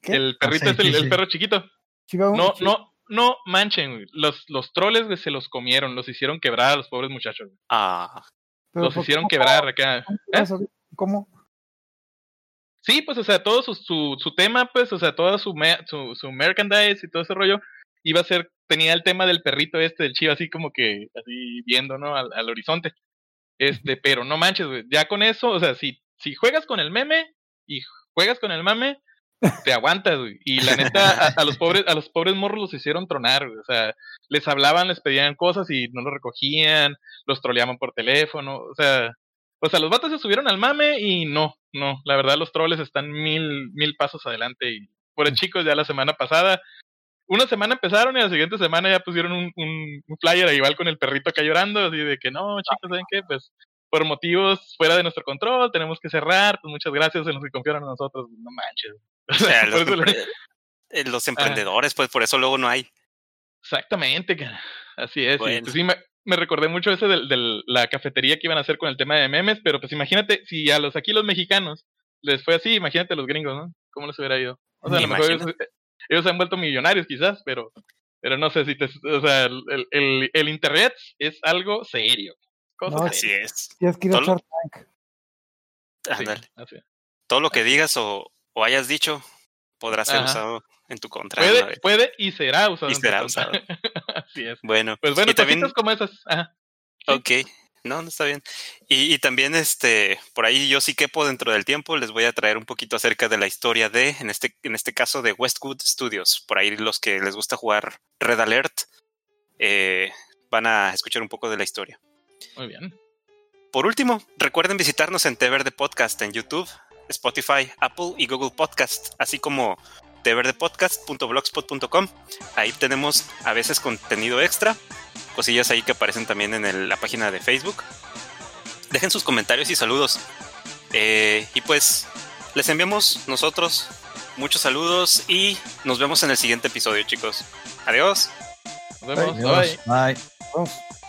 ¿Qué? El Ah, perrito sí, es el, sí, el perro chiquito. Chiva- No, Chi- no, no manchen, güey. Los, los troles güey, se los comieron, los hicieron quebrar a los pobres muchachos. güey. Ah, pero Los ¿por hicieron quebrar acá. ¿Cómo? ¿Eh? eso? ¿Cómo? Sí, pues, o sea, todo su, su, su tema, pues, o sea, todo su, me- su, su merchandise y todo ese rollo, iba a ser, tenía el tema del perrito este, del chivo, así como que, así viendo, ¿no? Al, al horizonte. Este, pero no manches, güey, ya con eso, o sea, si, si juegas con el meme y juegas con el mame, te aguantas, güey. Y la neta, a, los pobres, a los pobres morros los hicieron tronar, güey. O sea, les hablaban, les pedían cosas y no lo recogían, los troleaban por teléfono, o sea, o sea, los vatos se subieron al mame y no, no, la verdad los troles están mil, mil pasos adelante y por el chicos ya la semana pasada, una semana empezaron y la siguiente semana ya pusieron un, un, un flyer igual con el perrito acá llorando, así de que no, chicos, ¿saben qué? Pues por motivos fuera de nuestro control tenemos que cerrar, pues muchas gracias en los que confiaron en nosotros, no manches. o sea, los, le- eh, los emprendedores, pues por eso luego no hay. Exactamente, cara. así es. Bueno. pues sí, me, me recordé mucho ese de la cafetería que iban a hacer con el tema de memes, pero pues imagínate, si a los aquí los mexicanos les fue así, imagínate a los gringos, ¿no? ¿Cómo les hubiera ido? O sea, a lo mejor ellos, se han vuelto millonarios quizás, pero pero no sé si te... O sea, el, el, el internet es algo serio. Cosa No, Así es. Tienes que ir a Todo lo- Shark Tank. Sí, Ándale. así es. Todo lo que digas o, o hayas dicho podrá ser Ajá. usado en tu contra. Puede, puede y será usado. Y en tu será usado. así es. Bueno, Pues bueno, y también, como esas. Ajá. ok, no, no está bien. Y, y también, este, por ahí yo sí quepo dentro del tiempo, les voy a traer un poquito acerca de la historia de, en este, en este caso, de Westwood Studios. Por ahí los que les gusta jugar Red Alert eh, van a escuchar un poco de la historia. Muy bien. Por último, recuerden visitarnos en Té Verde Podcast en YouTube, Spotify, Apple y Google Podcast, así como teverdepodcast.blogspot.com. Ahí tenemos a veces contenido extra, cosillas ahí que aparecen también en el- la página de Facebook. Dejen sus comentarios y saludos. Eh, y pues les enviamos nosotros muchos saludos y nos vemos en el siguiente episodio, chicos. Adiós. Nos vemos. Bye.